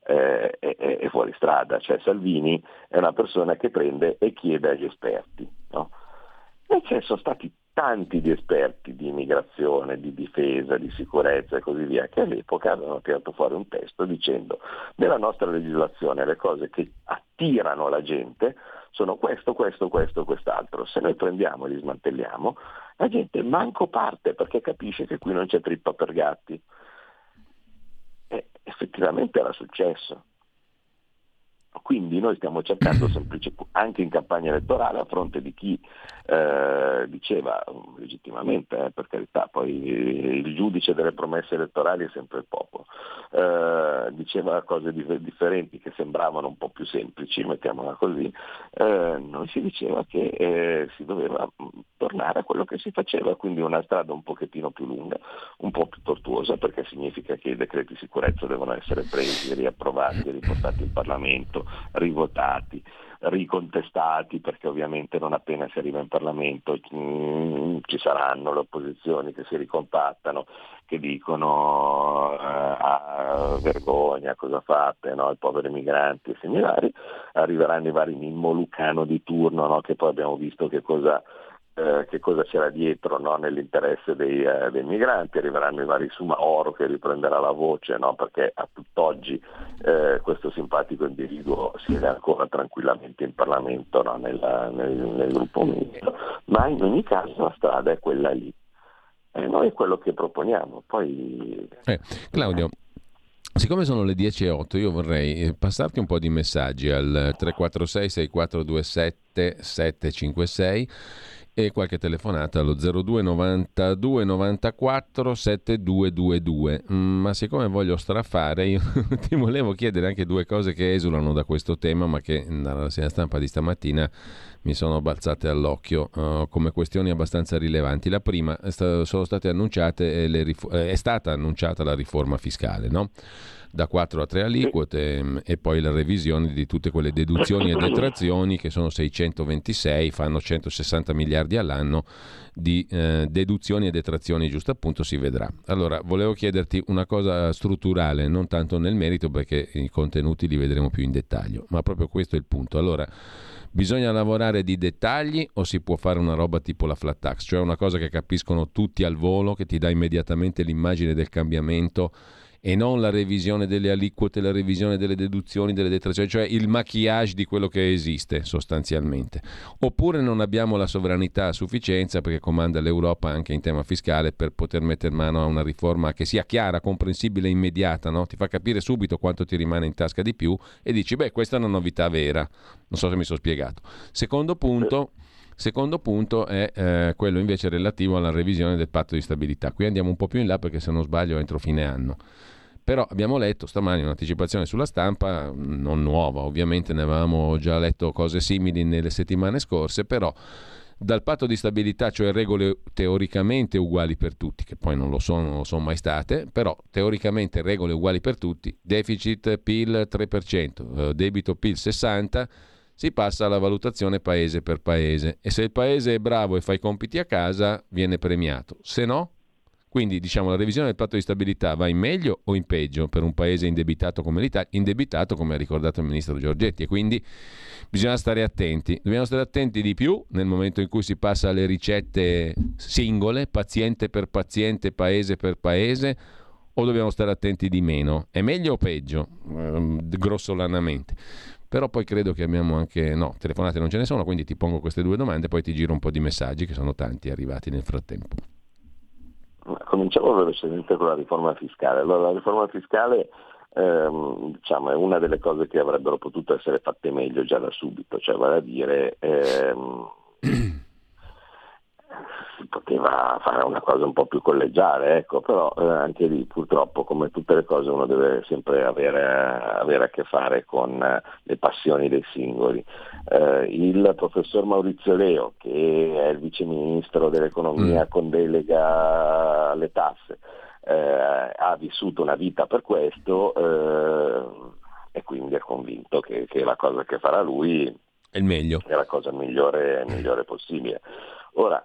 eh, è, è, fuori strada, cioè Salvini è una persona che prende e chiede agli esperti. No? E ci sono stati tanti di esperti di immigrazione, di difesa, di sicurezza e così via, che all'epoca avevano tirato fuori un testo dicendo nella nostra legislazione le cose che attirano la gente sono questo, questo, questo, quest'altro. Se noi prendiamo e li smantelliamo, la gente manco parte perché capisce che qui non c'è trippa per gatti. E effettivamente era successo. Quindi noi stiamo cercando semplicemente, anche in campagna elettorale, a fronte di chi eh, diceva legittimamente, eh, per carità, poi il giudice delle promesse elettorali è sempre il popolo, eh, diceva cose di- differenti che sembravano un po' più semplici, mettiamola così, eh, noi si diceva che eh, si doveva mm, tornare a quello che si faceva, quindi una strada un pochettino più lunga, un po' più tortuosa, perché significa che i decreti di sicurezza devono essere presi, riapprovati, riportati in Parlamento, rivotati, ricontestati, perché ovviamente non appena si arriva in Parlamento mm, ci saranno le opposizioni che si ricompattano, che dicono eh, ah, vergogna, cosa fate, no? i poveri migranti e similari, arriveranno i vari Mimmo Lucano di turno, no? che poi abbiamo visto che cosa eh, che cosa c'era dietro no? nell'interesse dei, eh, dei, migranti, arriveranno i vari Sumaoro che riprenderà la voce, no? perché a tutt'oggi eh, questo simpatico individuo siede ancora tranquillamente in Parlamento no? nel, nel, nel, gruppo misto, ma in ogni caso la strada è quella lì. E noi è quello che proponiamo. Poi... Eh, Claudio, Siccome sono le 10.08 io vorrei eh, passarti un po' di messaggi al 346 6427 756 e qualche telefonata allo 02 92 94 7222. ma siccome voglio strafare, io ti volevo chiedere anche due cose che esulano da questo tema, ma che dalla stampa di stamattina mi sono balzate all'occhio uh, come questioni abbastanza rilevanti. La prima è, sta- sono state annunciate, rif- è stata annunciata la riforma fiscale, no? Da 4 a 3 aliquote sì. e poi la revisione di tutte quelle deduzioni e detrazioni che sono 626, fanno 160 miliardi all'anno di eh, deduzioni e detrazioni, giusto appunto si vedrà. Allora, volevo chiederti una cosa strutturale, non tanto nel merito perché i contenuti li vedremo più in dettaglio, ma proprio questo è il punto. Allora, Bisogna lavorare di dettagli o si può fare una roba tipo la flat tax, cioè una cosa che capiscono tutti al volo, che ti dà immediatamente l'immagine del cambiamento e non la revisione delle aliquote, la revisione delle deduzioni, delle detrazioni, cioè il maquillage di quello che esiste sostanzialmente. Oppure non abbiamo la sovranità a sufficienza perché comanda l'Europa anche in tema fiscale per poter mettere mano a una riforma che sia chiara, comprensibile e immediata, no? ti fa capire subito quanto ti rimane in tasca di più e dici beh questa è una novità vera. Non so se mi sono spiegato. Secondo punto... Secondo punto è eh, quello invece relativo alla revisione del patto di stabilità. Qui andiamo un po' più in là perché se non sbaglio entro fine anno. Però abbiamo letto stamani un'anticipazione sulla stampa, non nuova, ovviamente ne avevamo già letto cose simili nelle settimane scorse, però dal patto di stabilità, cioè regole teoricamente uguali per tutti, che poi non lo sono, non lo sono mai state, però teoricamente regole uguali per tutti, deficit PIL 3%, eh, debito PIL 60%, si passa alla valutazione paese per paese. E se il paese è bravo e fa i compiti a casa viene premiato, se no quindi diciamo la revisione del patto di stabilità va in meglio o in peggio per un paese indebitato come l'Italia, indebitato come ha ricordato il ministro Giorgetti e quindi bisogna stare attenti. Dobbiamo stare attenti di più nel momento in cui si passa alle ricette singole, paziente per paziente, paese per paese o dobbiamo stare attenti di meno? È meglio o peggio? Ehm, grossolanamente. Però poi credo che abbiamo anche... No, telefonate non ce ne sono, quindi ti pongo queste due domande, poi ti giro un po' di messaggi che sono tanti arrivati nel frattempo. Cominciamo velocemente con la riforma fiscale. Allora, la riforma fiscale ehm, diciamo, è una delle cose che avrebbero potuto essere fatte meglio già da subito, cioè vale a dire ehm, poteva fare una cosa un po' più collegiale, ecco, però eh, anche lì purtroppo come tutte le cose uno deve sempre avere, avere a che fare con eh, le passioni dei singoli. Eh, il professor Maurizio Leo, che è il vice ministro dell'economia mm. con delega alle tasse, eh, ha vissuto una vita per questo eh, e quindi è convinto che, che, la cosa che farà lui è, è la cosa migliore, migliore possibile. Ora,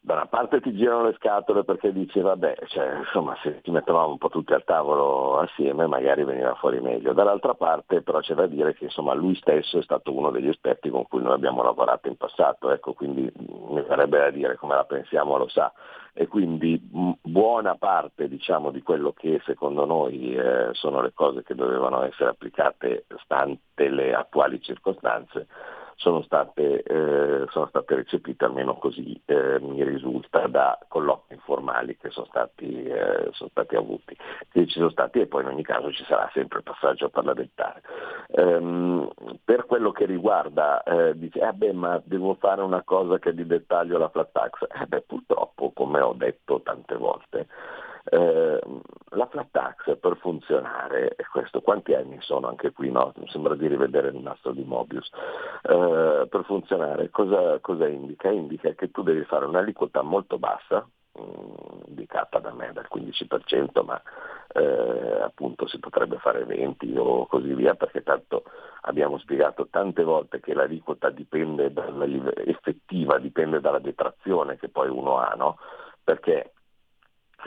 da una parte ti girano le scatole perché dici vabbè, cioè, insomma se ci mettevamo un po' tutti al tavolo assieme magari veniva fuori meglio. Dall'altra parte però c'è da dire che insomma, lui stesso è stato uno degli esperti con cui noi abbiamo lavorato in passato, ecco, quindi mi farebbe da dire come la pensiamo lo sa e quindi buona parte diciamo, di quello che secondo noi eh, sono le cose che dovevano essere applicate stante le attuali circostanze sono state, eh, sono state recepite, almeno così eh, mi risulta, da colloqui informali che sono stati, eh, sono stati avuti. Che ci sono stati e poi in ogni caso ci sarà sempre il passaggio parlamentare. Um, per quello che riguarda, eh, dice, eh beh, ma devo fare una cosa che di dettaglio la flat tax. Eh beh, purtroppo, come ho detto tante volte, eh, la flat tax per funzionare, e questo quanti anni sono anche qui, no? mi sembra di rivedere il nastro di Mobius, eh, per funzionare cosa, cosa, indica? Indica che tu devi fare un'aliquota molto bassa, mh, mm, indicata da me dal 15%, ma eh, appunto si potrebbe fare 20 o così via, perché tanto abbiamo spiegato tante volte che l'aliquota dipende dalla, effettiva, dipende dalla detrazione che poi uno ha, no? perché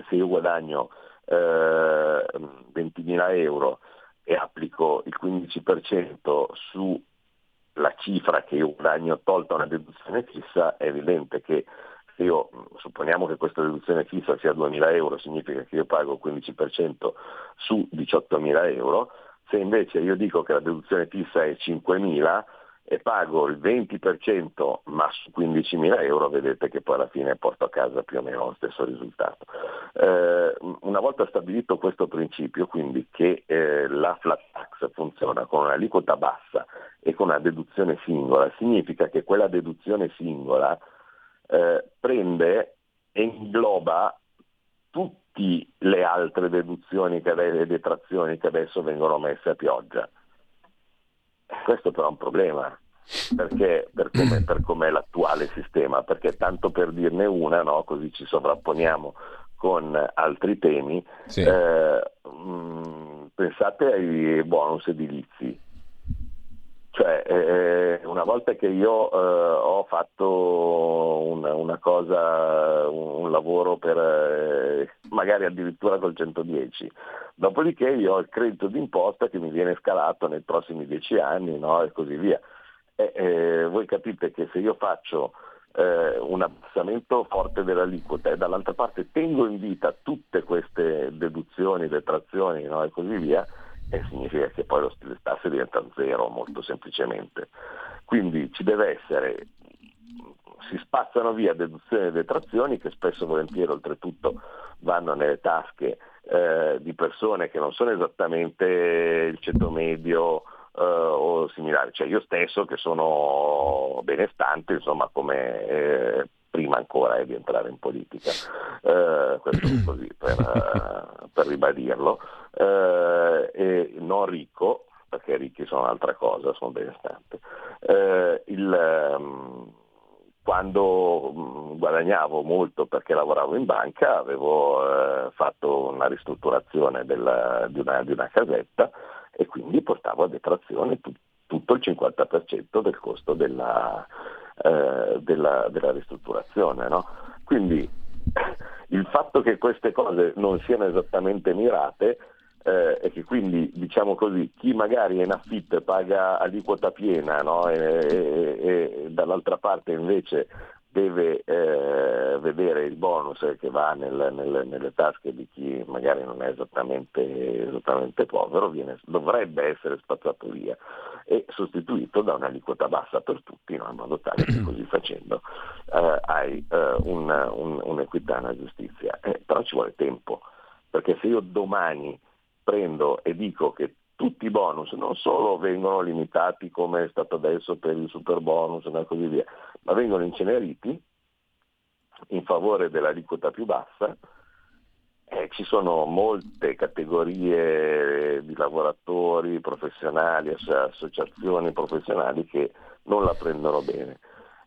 se io guadagno eh, 20.000 euro e applico il 15% sulla cifra che io guadagno tolta una deduzione fissa, è evidente che se io supponiamo che questa deduzione fissa sia 2.000 euro, significa che io pago il 15% su 18.000 euro, se invece io dico che la deduzione fissa è 5.000, e pago il 20% ma su 15.000 euro, vedete che poi alla fine porto a casa più o meno lo stesso risultato. Eh, una volta stabilito questo principio, quindi che eh, la flat tax funziona con un'aliquota bassa e con una deduzione singola, significa che quella deduzione singola eh, prende e ingloba tutte le altre deduzioni e detrazioni che adesso vengono messe a pioggia. Questo però è un problema, perché, per, come, per com'è l'attuale sistema, perché tanto per dirne una, no, così ci sovrapponiamo con altri temi, sì. eh, mh, mm, pensate ai bonus edilizi. Cioè, eh, una volta che io eh, ho fatto una, una cosa, un, un, lavoro per eh, magari addirittura col 110, dopodiché io ho il credito d'imposta che mi viene scalato nei prossimi 10 anni no? e così via. E, voi capite che se io faccio eh, un abbassamento forte dell'aliquota e dall'altra parte tengo in vita tutte queste deduzioni, detrazioni no? e così via, eh, significa che poi lo stile tasse diventa zero molto semplicemente. Quindi ci deve essere, si spazzano via deduzioni e detrazioni che spesso e volentieri oltretutto vanno nelle tasche eh, di persone che non sono esattamente il ceto medio eh, o similari, cioè io stesso che sono benestante, insomma come eh, prima ancora eh, di entrare in politica, eh, questo così per, eh, per ribadirlo, eh, e non ricco, perché ricchi sono un'altra cosa, sono benestante. Il, um, quando mm, guadagnavo molto perché lavoravo in banca avevo eh, fatto una ristrutturazione della, di, una, di, una, casetta e quindi portavo a detrazione tu, tutto il 50% del costo della, eh, della, della ristrutturazione. No? Quindi il fatto che queste cose non siano esattamente mirate eh, e che quindi diciamo così chi magari è in affitto e paga aliquota piena no? e, e, e, dall'altra parte invece deve eh, vedere il bonus che va nel, nel, nelle tasche di chi magari non è esattamente, esattamente povero, viene, dovrebbe essere spazzato via e sostituito da un'aliquota bassa per tutti, no? in modo tale che così facendo eh, hai eh, un, un, un'equità, una giustizia. Eh, però ci vuole tempo, perché se io domani prendo e dico che tutti i bonus non solo vengono limitati come è stato adesso per il super bonus e così via, ma vengono inceneriti in favore dell'aliquota più bassa, eh, ci sono molte categorie di lavoratori professionali, associazioni professionali che non la prendono bene.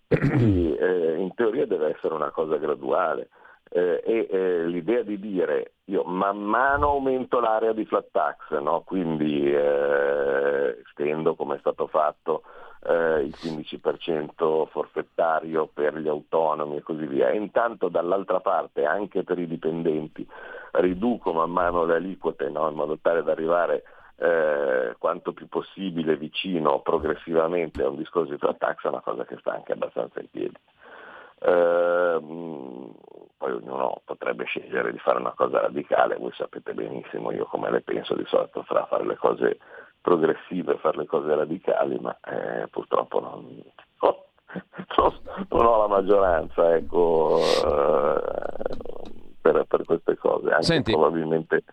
E quindi eh, in teoria deve essere una cosa graduale eh, e eh, l'idea di dire io man mano aumento l'area di flat tax, no? quindi eh, stendo come è stato fatto eh, il 15% forfettario per gli autonomi e così via, e intanto dall'altra parte anche per i dipendenti riduco man mano le aliquote no? in modo tale da arrivare eh, quanto più possibile vicino progressivamente a un discorso di flat tax è una cosa che sta anche abbastanza in piedi. Eh, poi ognuno potrebbe scegliere di fare una cosa radicale, voi sapete benissimo io come le penso di solito fra fare le cose progressive e fare le cose radicali, ma eh, purtroppo non, non, non, ho la maggioranza ecco, eh, per, per, queste cose, anche Senti, probabilmente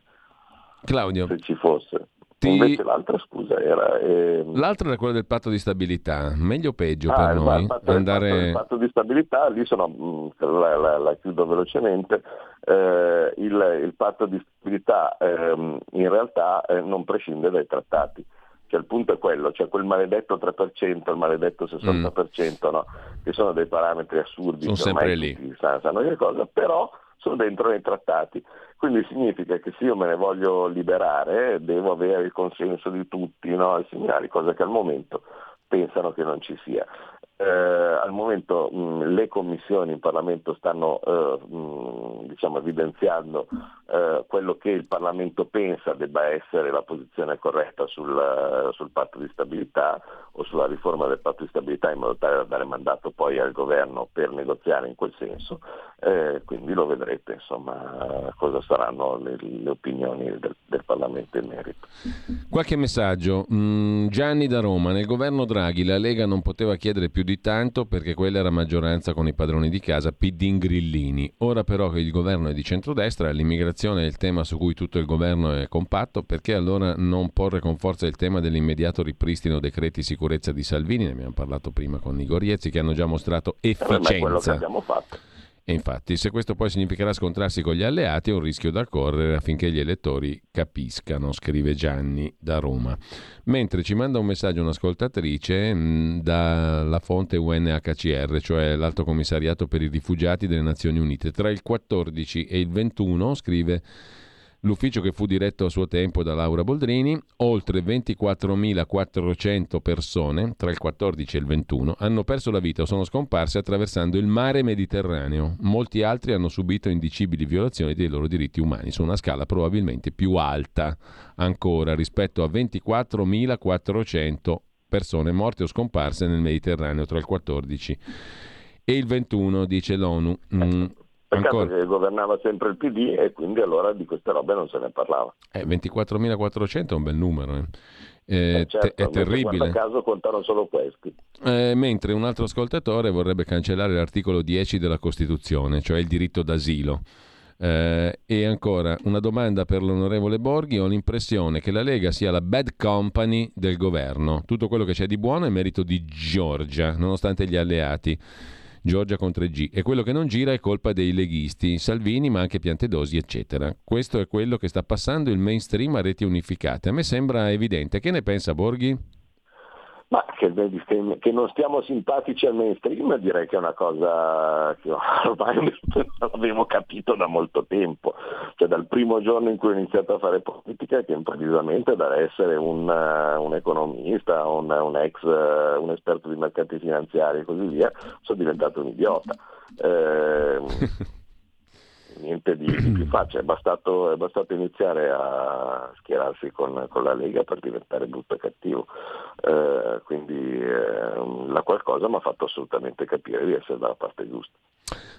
Claudio, se ci fosse. Ti... Invece l'altra, scusa, era... Ehm... L'altra era quella del patto di stabilità, meglio o peggio ah, per il noi? Patto, andare... il, patto, il patto di stabilità, lì sono, mm, la, la, la chiudo velocemente, eh, il, il, patto di stabilità eh, in realtà eh, non prescinde dai trattati. Cioè, il punto è quello, cioè quel maledetto 3%, il maledetto 60%, mm. no? che sono dei parametri assurdi. Sono sempre lì. Sanno, sanno che cosa, però sono dentro nei trattati. Quindi significa che se io me ne voglio liberare devo avere il consenso di tutti, no? i segnali, cosa che al momento pensano che non ci sia. Eh, al momento mh, le commissioni in Parlamento stanno eh, mh, diciamo, evidenziando eh, quello che il Parlamento pensa debba essere la posizione corretta sul, sul, patto di stabilità o sulla riforma del patto di stabilità in modo tale da dare mandato poi al governo per negoziare in quel senso, eh, quindi lo vedrete insomma cosa saranno le, le opinioni del, del, Parlamento in merito. Qualche messaggio. Mm, Gianni da Roma, nel governo Draghi la Lega non poteva chiedere più di di tanto perché quella era maggioranza con i padroni di casa PD grillini. Ora però che il governo è di centrodestra, l'immigrazione è il tema su cui tutto il governo è compatto, perché allora non porre con forza il tema dell'immediato ripristino decreti sicurezza di Salvini, ne abbiamo parlato prima con Igor Iezzi, che hanno già mostrato efficienza. Eh, quello che abbiamo fatto. E infatti, se questo poi significherà scontrarsi con gli alleati, è un rischio da correre affinché gli elettori capiscano, scrive Gianni da Roma. Mentre ci manda un messaggio un'ascoltatrice mm, dalla fonte UNHCR, cioè l'Alto Commissariato per i Rifugiati delle Nazioni Unite. Tra il 14 e il 21, scrive l'ufficio che fu diretto a suo tempo da Laura Boldrini, oltre 24.400 persone, tra il 14 e il 21, hanno perso la vita o sono scomparse attraversando il mare Mediterraneo. Molti altri hanno subito indicibili violazioni dei loro diritti umani, su una scala probabilmente più alta ancora rispetto a 24.400 persone morte o scomparse nel Mediterraneo tra il 14 e il 21, dice l'ONU. Mm. Peccato Ancora. che governava sempre il PD e quindi allora di queste robe non se ne parlava. Eh, 24.400 è un bel numero. Eh. Eh, eh certo, te- è terribile. A caso contano solo questi. Eh, mentre un altro ascoltatore vorrebbe cancellare l'articolo 10 della Costituzione, cioè il diritto d'asilo. Eh, e ancora una domanda per l'onorevole Borghi. Ho l'impressione che la Lega sia la bad company del governo. Tutto quello che c'è di buono è merito di Giorgia, nonostante gli alleati. Giorgia con 3G. E quello che non gira è colpa dei leghisti, Salvini, ma anche Piantedosi, eccetera. Questo è quello che sta passando il mainstream a reti unificate. A me sembra evidente. Che ne pensa Borghi? Ma che, che, non stiamo simpatici al mainstream direi che è una cosa che ormai non avevo capito da molto tempo, cioè dal primo giorno in cui ho iniziato a fare politica che improvvisamente da essere un, un economista, un, un, ex, un esperto di mercati finanziari e così via, sono diventato un idiota. Eh, niente di, di più facile, è bastato, è bastato, iniziare a schierarsi con, con, la Lega per diventare brutto e cattivo, eh, quindi eh, la qualcosa mi ha fatto assolutamente capire di essere dalla parte giusta.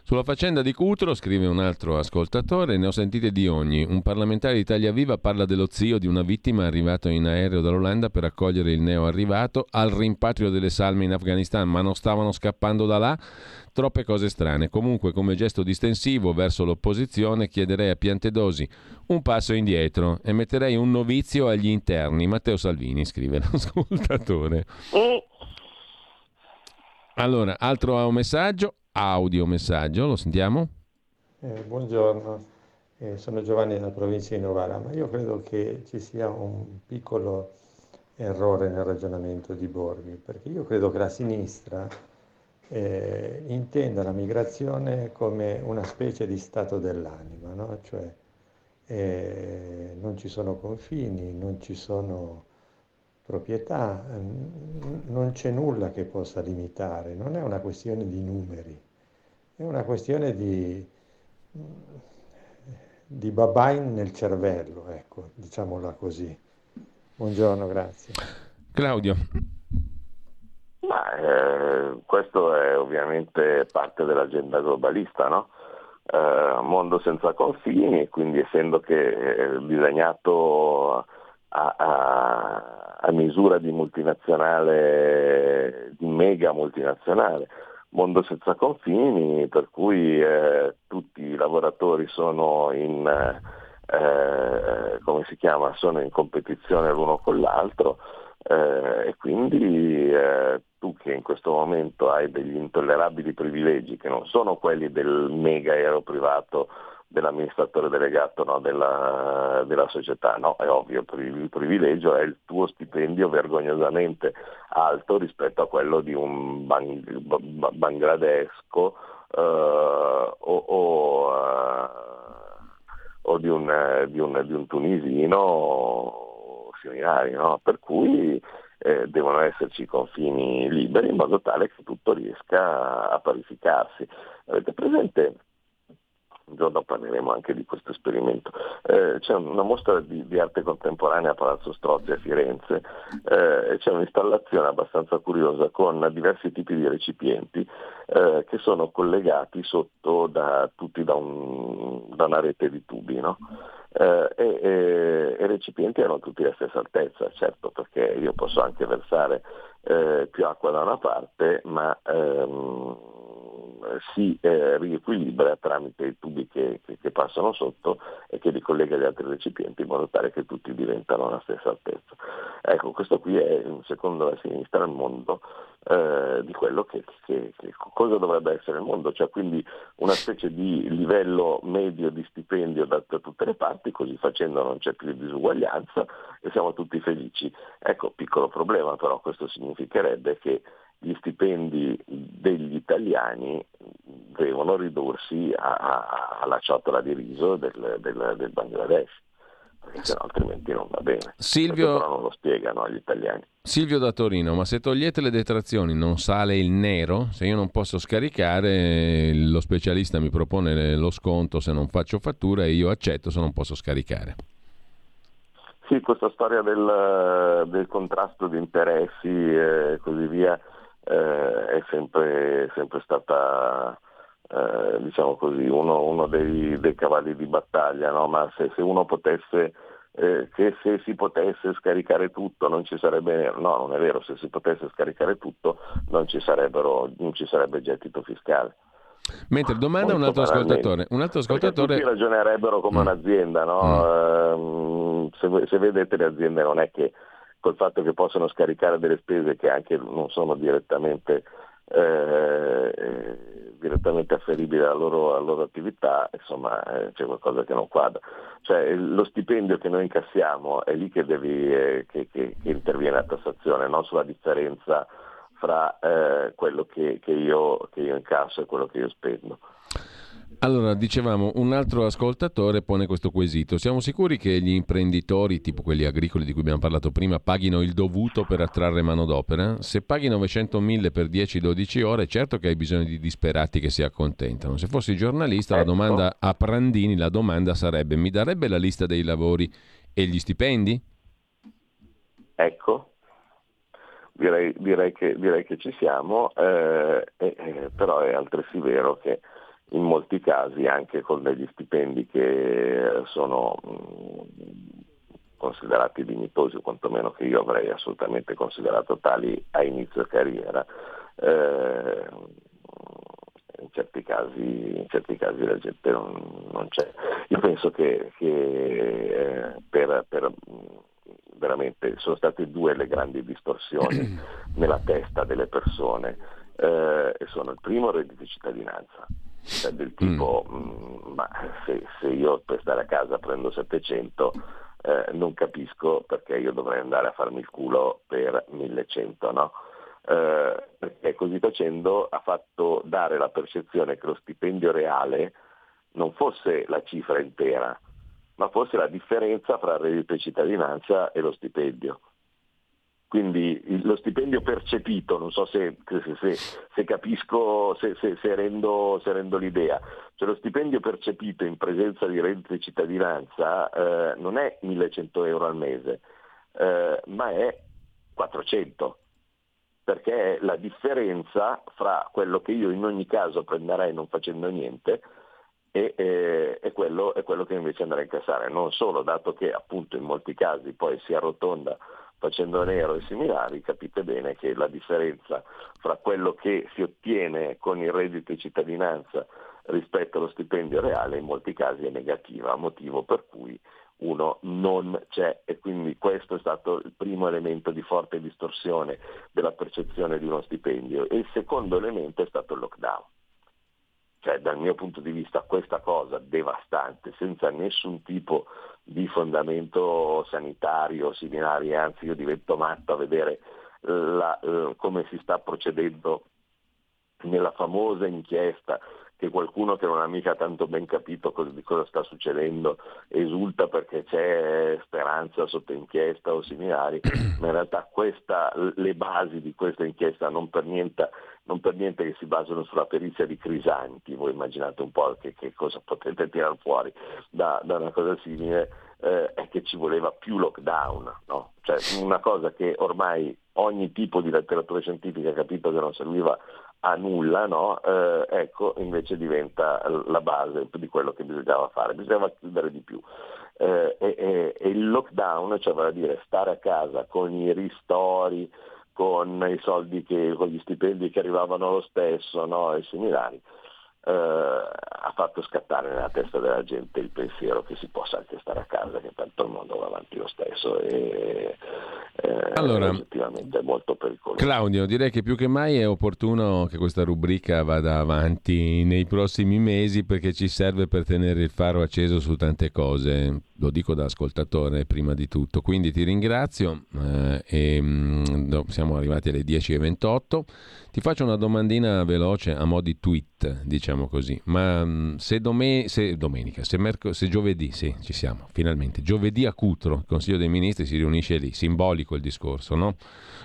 Sulla faccenda di Cutro, scrive un altro ascoltatore, ne ho sentite di ogni. Un parlamentare di Italia Viva parla dello zio di una vittima arrivato in aereo dall'Olanda per accogliere il neo arrivato al rimpatrio delle salme in Afghanistan, ma non stavano scappando da là. Troppe cose strane. Comunque, come gesto distensivo verso l'opposizione, chiederei a Piantedosi un passo indietro e metterei un novizio agli interni. Matteo Salvini, scrive l'ascoltatore. Allora, altro messaggio, audio messaggio, lo sentiamo? Eh, buongiorno, eh, sono Giovanni della provincia di Novara, ma io credo che ci sia un piccolo errore nel ragionamento di Borghi, perché io credo che la sinistra eh, intenda la migrazione come una specie di stato dell'anima, no? cioè eh, non ci sono confini, non ci sono proprietà, ehm, non c'è nulla che possa limitare, non è una questione di numeri, è una questione di, di babain nel cervello, ecco, diciamola così. Buongiorno, grazie. Claudio. Ma, eh, questo è ovviamente parte dell'agenda globalista, no? eh, mondo senza confini e quindi essendo che è disegnato a, a, a misura di multinazionale, di mega multinazionale, mondo senza confini, per cui eh, tutti i lavoratori sono in, eh, come si chiama, sono in competizione l'uno con l'altro eh, e quindi eh, tu che in questo momento hai degli intollerabili privilegi che non sono quelli del mega aereo privato dell'amministratore delegato no, della, della, società, no, è ovvio, il privilegio è il tuo stipendio vergognosamente alto rispetto a quello di un bang, bangladesco uh, o, o, uh, o di, un, di, un, di un tunisino similari, no? per cui eh, devono esserci confini liberi in modo tale che tutto riesca a parificarsi. Avete presente? Un giorno parleremo anche di questo esperimento. Eh, c'è una mostra di, di, arte contemporanea a Palazzo Strozzi a Firenze eh, e c'è un'installazione abbastanza curiosa con diversi tipi di recipienti eh, che sono collegati sotto da, tutti da, un, da una rete di tubi. No? eh, e, e, i recipienti erano tutti alla stessa altezza, certo perché io posso anche versare eh, più acqua da una parte, ma ehm, si eh, riequilibra tramite i tubi che, che, che, passano sotto e che li collega agli altri recipienti in modo tale che tutti diventano alla stessa altezza. Ecco, questo qui è, secondo la sinistra, il mondo eh, di quello che, che, cosa dovrebbe essere il mondo, cioè quindi una specie di livello medio di stipendio da, da tutte le parti, così facendo non c'è più disuguaglianza e siamo tutti felici. Ecco, piccolo problema però, questo significherebbe che gli stipendi degli italiani devono ridursi a, a, alla ciotola di riso del, del, del Bangladesh perché altrimenti non va bene. Silvio, però non lo spiegano agli italiani. Silvio da Torino, ma se togliete le detrazioni non sale il nero? Se io non posso scaricare, lo specialista mi propone lo sconto se non faccio fattura e io accetto se non posso scaricare. Sì, questa storia del, del contrasto di interessi e così via eh, è sempre, sempre stata eh, diciamo così, uno, uno dei, dei, cavalli di battaglia, no? ma se, se, uno potesse, eh, che se si potesse scaricare tutto non ci sarebbe, no non è vero, se si potesse scaricare tutto non ci, non ci sarebbe gettito fiscale. Mentre domanda un altro ascoltatore. Un altro ascoltatore... Tutti ragionerebbero come mm. un'azienda, no? mm. se, se, vedete le aziende non è che col fatto che possono scaricare delle spese che anche non sono direttamente eh, direttamente afferibile alla loro, alla loro attività, insomma eh, c'è qualcosa che non quadra. Cioè, lo stipendio che noi incassiamo è lì che, devi, eh, che, che, che interviene la tassazione, non sulla differenza fra eh, quello che, io, che io incasso e quello che io spendo. Allora, dicevamo, un altro ascoltatore pone questo quesito. Siamo sicuri che gli imprenditori, tipo quelli agricoli di cui abbiamo parlato prima, paghino il dovuto per attrarre manodopera? Se paghi 900.000 per 10-12 ore, certo che hai bisogno di disperati che si accontentano. Se fossi giornalista, ecco. la domanda a Prandini, la domanda sarebbe, mi darebbe la lista dei lavori e gli stipendi? Ecco, direi, direi, che, direi che, ci siamo, eh, eh, però è altresì vero che in molti casi anche con degli stipendi che sono considerati dignitosi, o quantomeno che io avrei assolutamente considerato tali a inizio carriera. Eh, in certi, casi, in certi casi la gente non, non c'è. Io penso che, che eh, per, per veramente sono state due le grandi distorsioni nella testa delle persone eh, e sono il primo il reddito di cittadinanza cioè del tipo mm. mh, mm, ma se, se, io per stare a casa prendo 700 eh, non capisco perché io dovrei andare a farmi il culo per 1100 no? Eh, perché così facendo ha fatto dare la percezione che lo stipendio reale non fosse la cifra intera ma fosse la differenza fra reddito di cittadinanza e lo stipendio. Quindi lo stipendio percepito, non so se, se, se capisco, se, se rendo, rendo, l'idea, cioè lo stipendio percepito in presenza di reddito di cittadinanza eh, non è 1100 euro al mese, eh, ma è 400, perché è la differenza fra quello che io in ogni caso prenderei non facendo niente e, e, e, quello, e quello che invece andrei a incassare, non solo dato che appunto in molti casi poi si arrotonda facendo nero e similari, capite bene che la differenza fra quello che si ottiene con il reddito di cittadinanza rispetto allo stipendio reale in molti casi è negativa, motivo per cui uno non c'è. E quindi questo è stato il primo elemento di forte distorsione della percezione di uno stipendio. E il secondo elemento è stato il lockdown. Cioè dal mio punto di vista questa cosa devastante, senza nessun tipo di fondamento sanitario similari, anzi io divento matto a vedere la, eh, come si sta procedendo nella famosa inchiesta che qualcuno che non ha mica tanto ben capito cosa, di cosa sta succedendo esulta perché c'è speranza sotto inchiesta o similari, ma in realtà questa, le basi di questa inchiesta non per, niente, non per niente che si basano sulla perizia di Crisanti, voi immaginate un po' che, che cosa potete tirare fuori da, da una cosa simile, eh, è che ci voleva più lockdown, no? cioè una cosa che ormai ogni tipo di letteratura scientifica ha capito che non serviva a nulla, no? eh, ecco, invece diventa la base di quello che bisognava fare, bisognava chiudere di più. Eh, e, e, il lockdown, cioè vale a dire stare a casa con i ristori, con i soldi che, con gli stipendi che arrivavano lo stesso no? e similari, ha fatto scattare nella testa della gente il pensiero che si possa anche stare a casa, che tanto il mondo va avanti lo stesso e eh, allora, effettivamente è molto pericoloso. Claudio, direi che più che mai è opportuno che questa rubrica vada avanti nei prossimi mesi perché ci serve per tenere il faro acceso su tante cose. Lo dico da ascoltatore prima di tutto. Quindi ti ringrazio eh, e mh, mm, siamo arrivati alle 10.28. Ti faccio una domandina veloce a mo' di tweet, diciamo così. Ma mh, mm, se, dome- se, domenica, se, merc- se, giovedì, sì, ci siamo, finalmente, giovedì a Cutro, il Consiglio dei Ministri si riunisce lì, simbolico il discorso, no?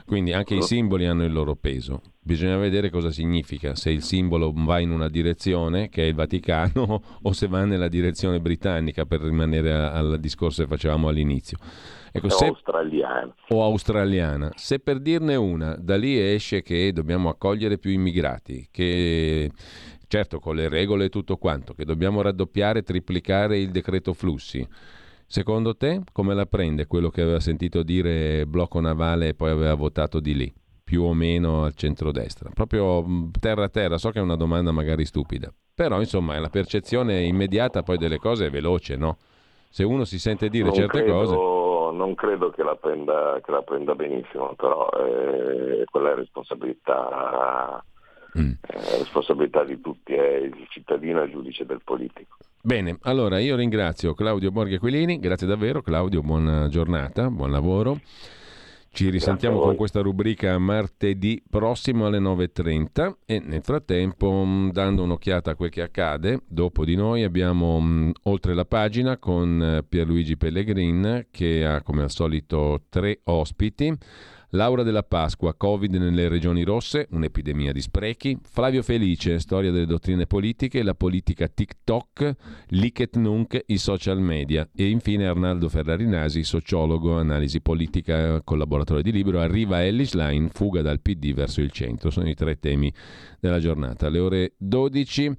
Quindi anche i simboli hanno il loro peso. Bisogna vedere cosa significa, se il simbolo va in una direzione, che è il Vaticano, o se va nella direzione britannica, per rimanere al discorso che facevamo all'inizio. Ecco, se, australiana. O australiana. Se per dirne una, da lì esce che dobbiamo accogliere più immigrati, che certo con le regole e tutto quanto, che dobbiamo raddoppiare, triplicare il decreto flussi. Secondo te come la prende quello che aveva sentito dire blocco navale e poi aveva votato di lì? Più o meno al centrodestra. Proprio mm, terra a terra, so che è una domanda magari stupida, però insomma è la percezione immediata poi delle cose è veloce, no? Se uno si sente dire non certe credo, cose... Non credo che la, prenda, che la prenda benissimo, però eh, quella è responsabilità, mm. eh, responsabilità di tutti, è il cittadino e il giudice del politico. Bene, allora io ringrazio Claudio Borghi Aquilini, grazie davvero Claudio, buona giornata, buon lavoro. Ci risentiamo con questa rubrica martedì prossimo alle 9.30 e nel frattempo mm, dando un'occhiata a quel che accade, dopo di noi abbiamo mm, oltre la pagina con eh, Pierluigi Pellegrin che ha come al solito tre ospiti. Laura della Pasqua, Covid nelle regioni rosse, un'epidemia di sprechi. Flavio Felice, storia delle dottrine politiche, la politica TikTok, licet nunc, i social media. E infine Arnaldo Ferrarinasi, sociologo, analisi politica, collaboratore di libro. Arriva Ellis Line, fuga dal PD verso il centro. Sono i tre temi della giornata. Alle ore 12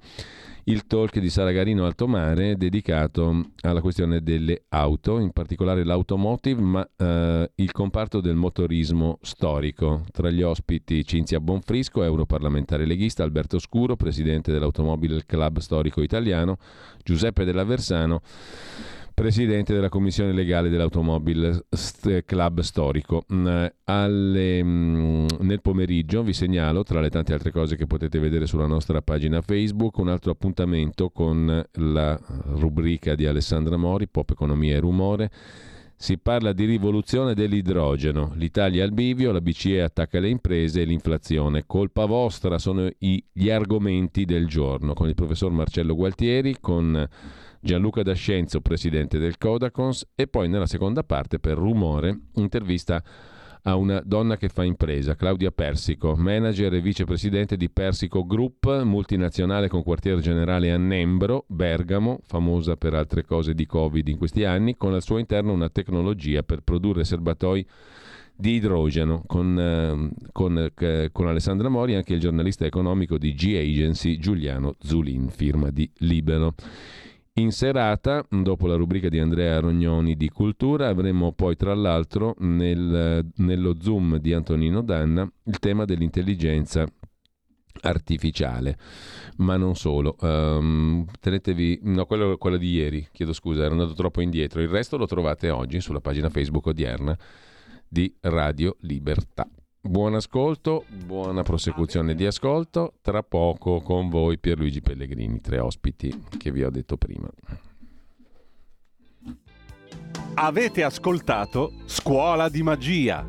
il talk di Sara Garino Altomare dedicato alla questione delle auto, in particolare l'automotive, ma eh, il comparto del motorismo storico. Tra gli ospiti Cinzia Bonfrisco, europarlamentare leghista, Alberto Scuro, presidente dell'Automobile Club Storico Italiano, Giuseppe Della Versano presidente della commissione legale dell'Automobile Club Storico. Mm, alle, mm, nel pomeriggio vi segnalo, tra le tante altre cose che potete vedere sulla nostra pagina Facebook, un altro appuntamento con la rubrica di Alessandra Mori, Pop Economia e Rumore. Si parla di rivoluzione dell'idrogeno. L'Italia al bivio, la BCE attacca le imprese e l'inflazione. Colpa vostra sono gli argomenti del giorno con il professor Marcello Gualtieri, con Gianluca D'Ascenzo, presidente del Codacons, e poi nella seconda parte, per rumore, intervista a una donna che fa impresa, Claudia Persico, manager e vicepresidente di Persico Group, multinazionale con quartier generale a Nembro, Bergamo, famosa per altre cose di Covid in questi anni, con al suo interno una tecnologia per produrre serbatoi di idrogeno con, eh, con, eh, con, Alessandra Mori anche il giornalista economico di G Agency Giuliano Zulin, firma di Libero. In serata, dopo la rubrica di Andrea Rognoni di Cultura, avremo poi tra l'altro nel, nello Zoom di Antonino Danna il tema dell'intelligenza artificiale, ma non solo. Um, tenetevi, no, quello, quello di ieri, chiedo scusa, ero andato troppo indietro. Il resto lo trovate oggi sulla pagina Facebook odierna di Radio Libertà. Buon ascolto, buona prosecuzione di ascolto. Tra poco con voi Pierluigi Pellegrini, tre ospiti che vi ho detto prima. Avete ascoltato Scuola di Magia.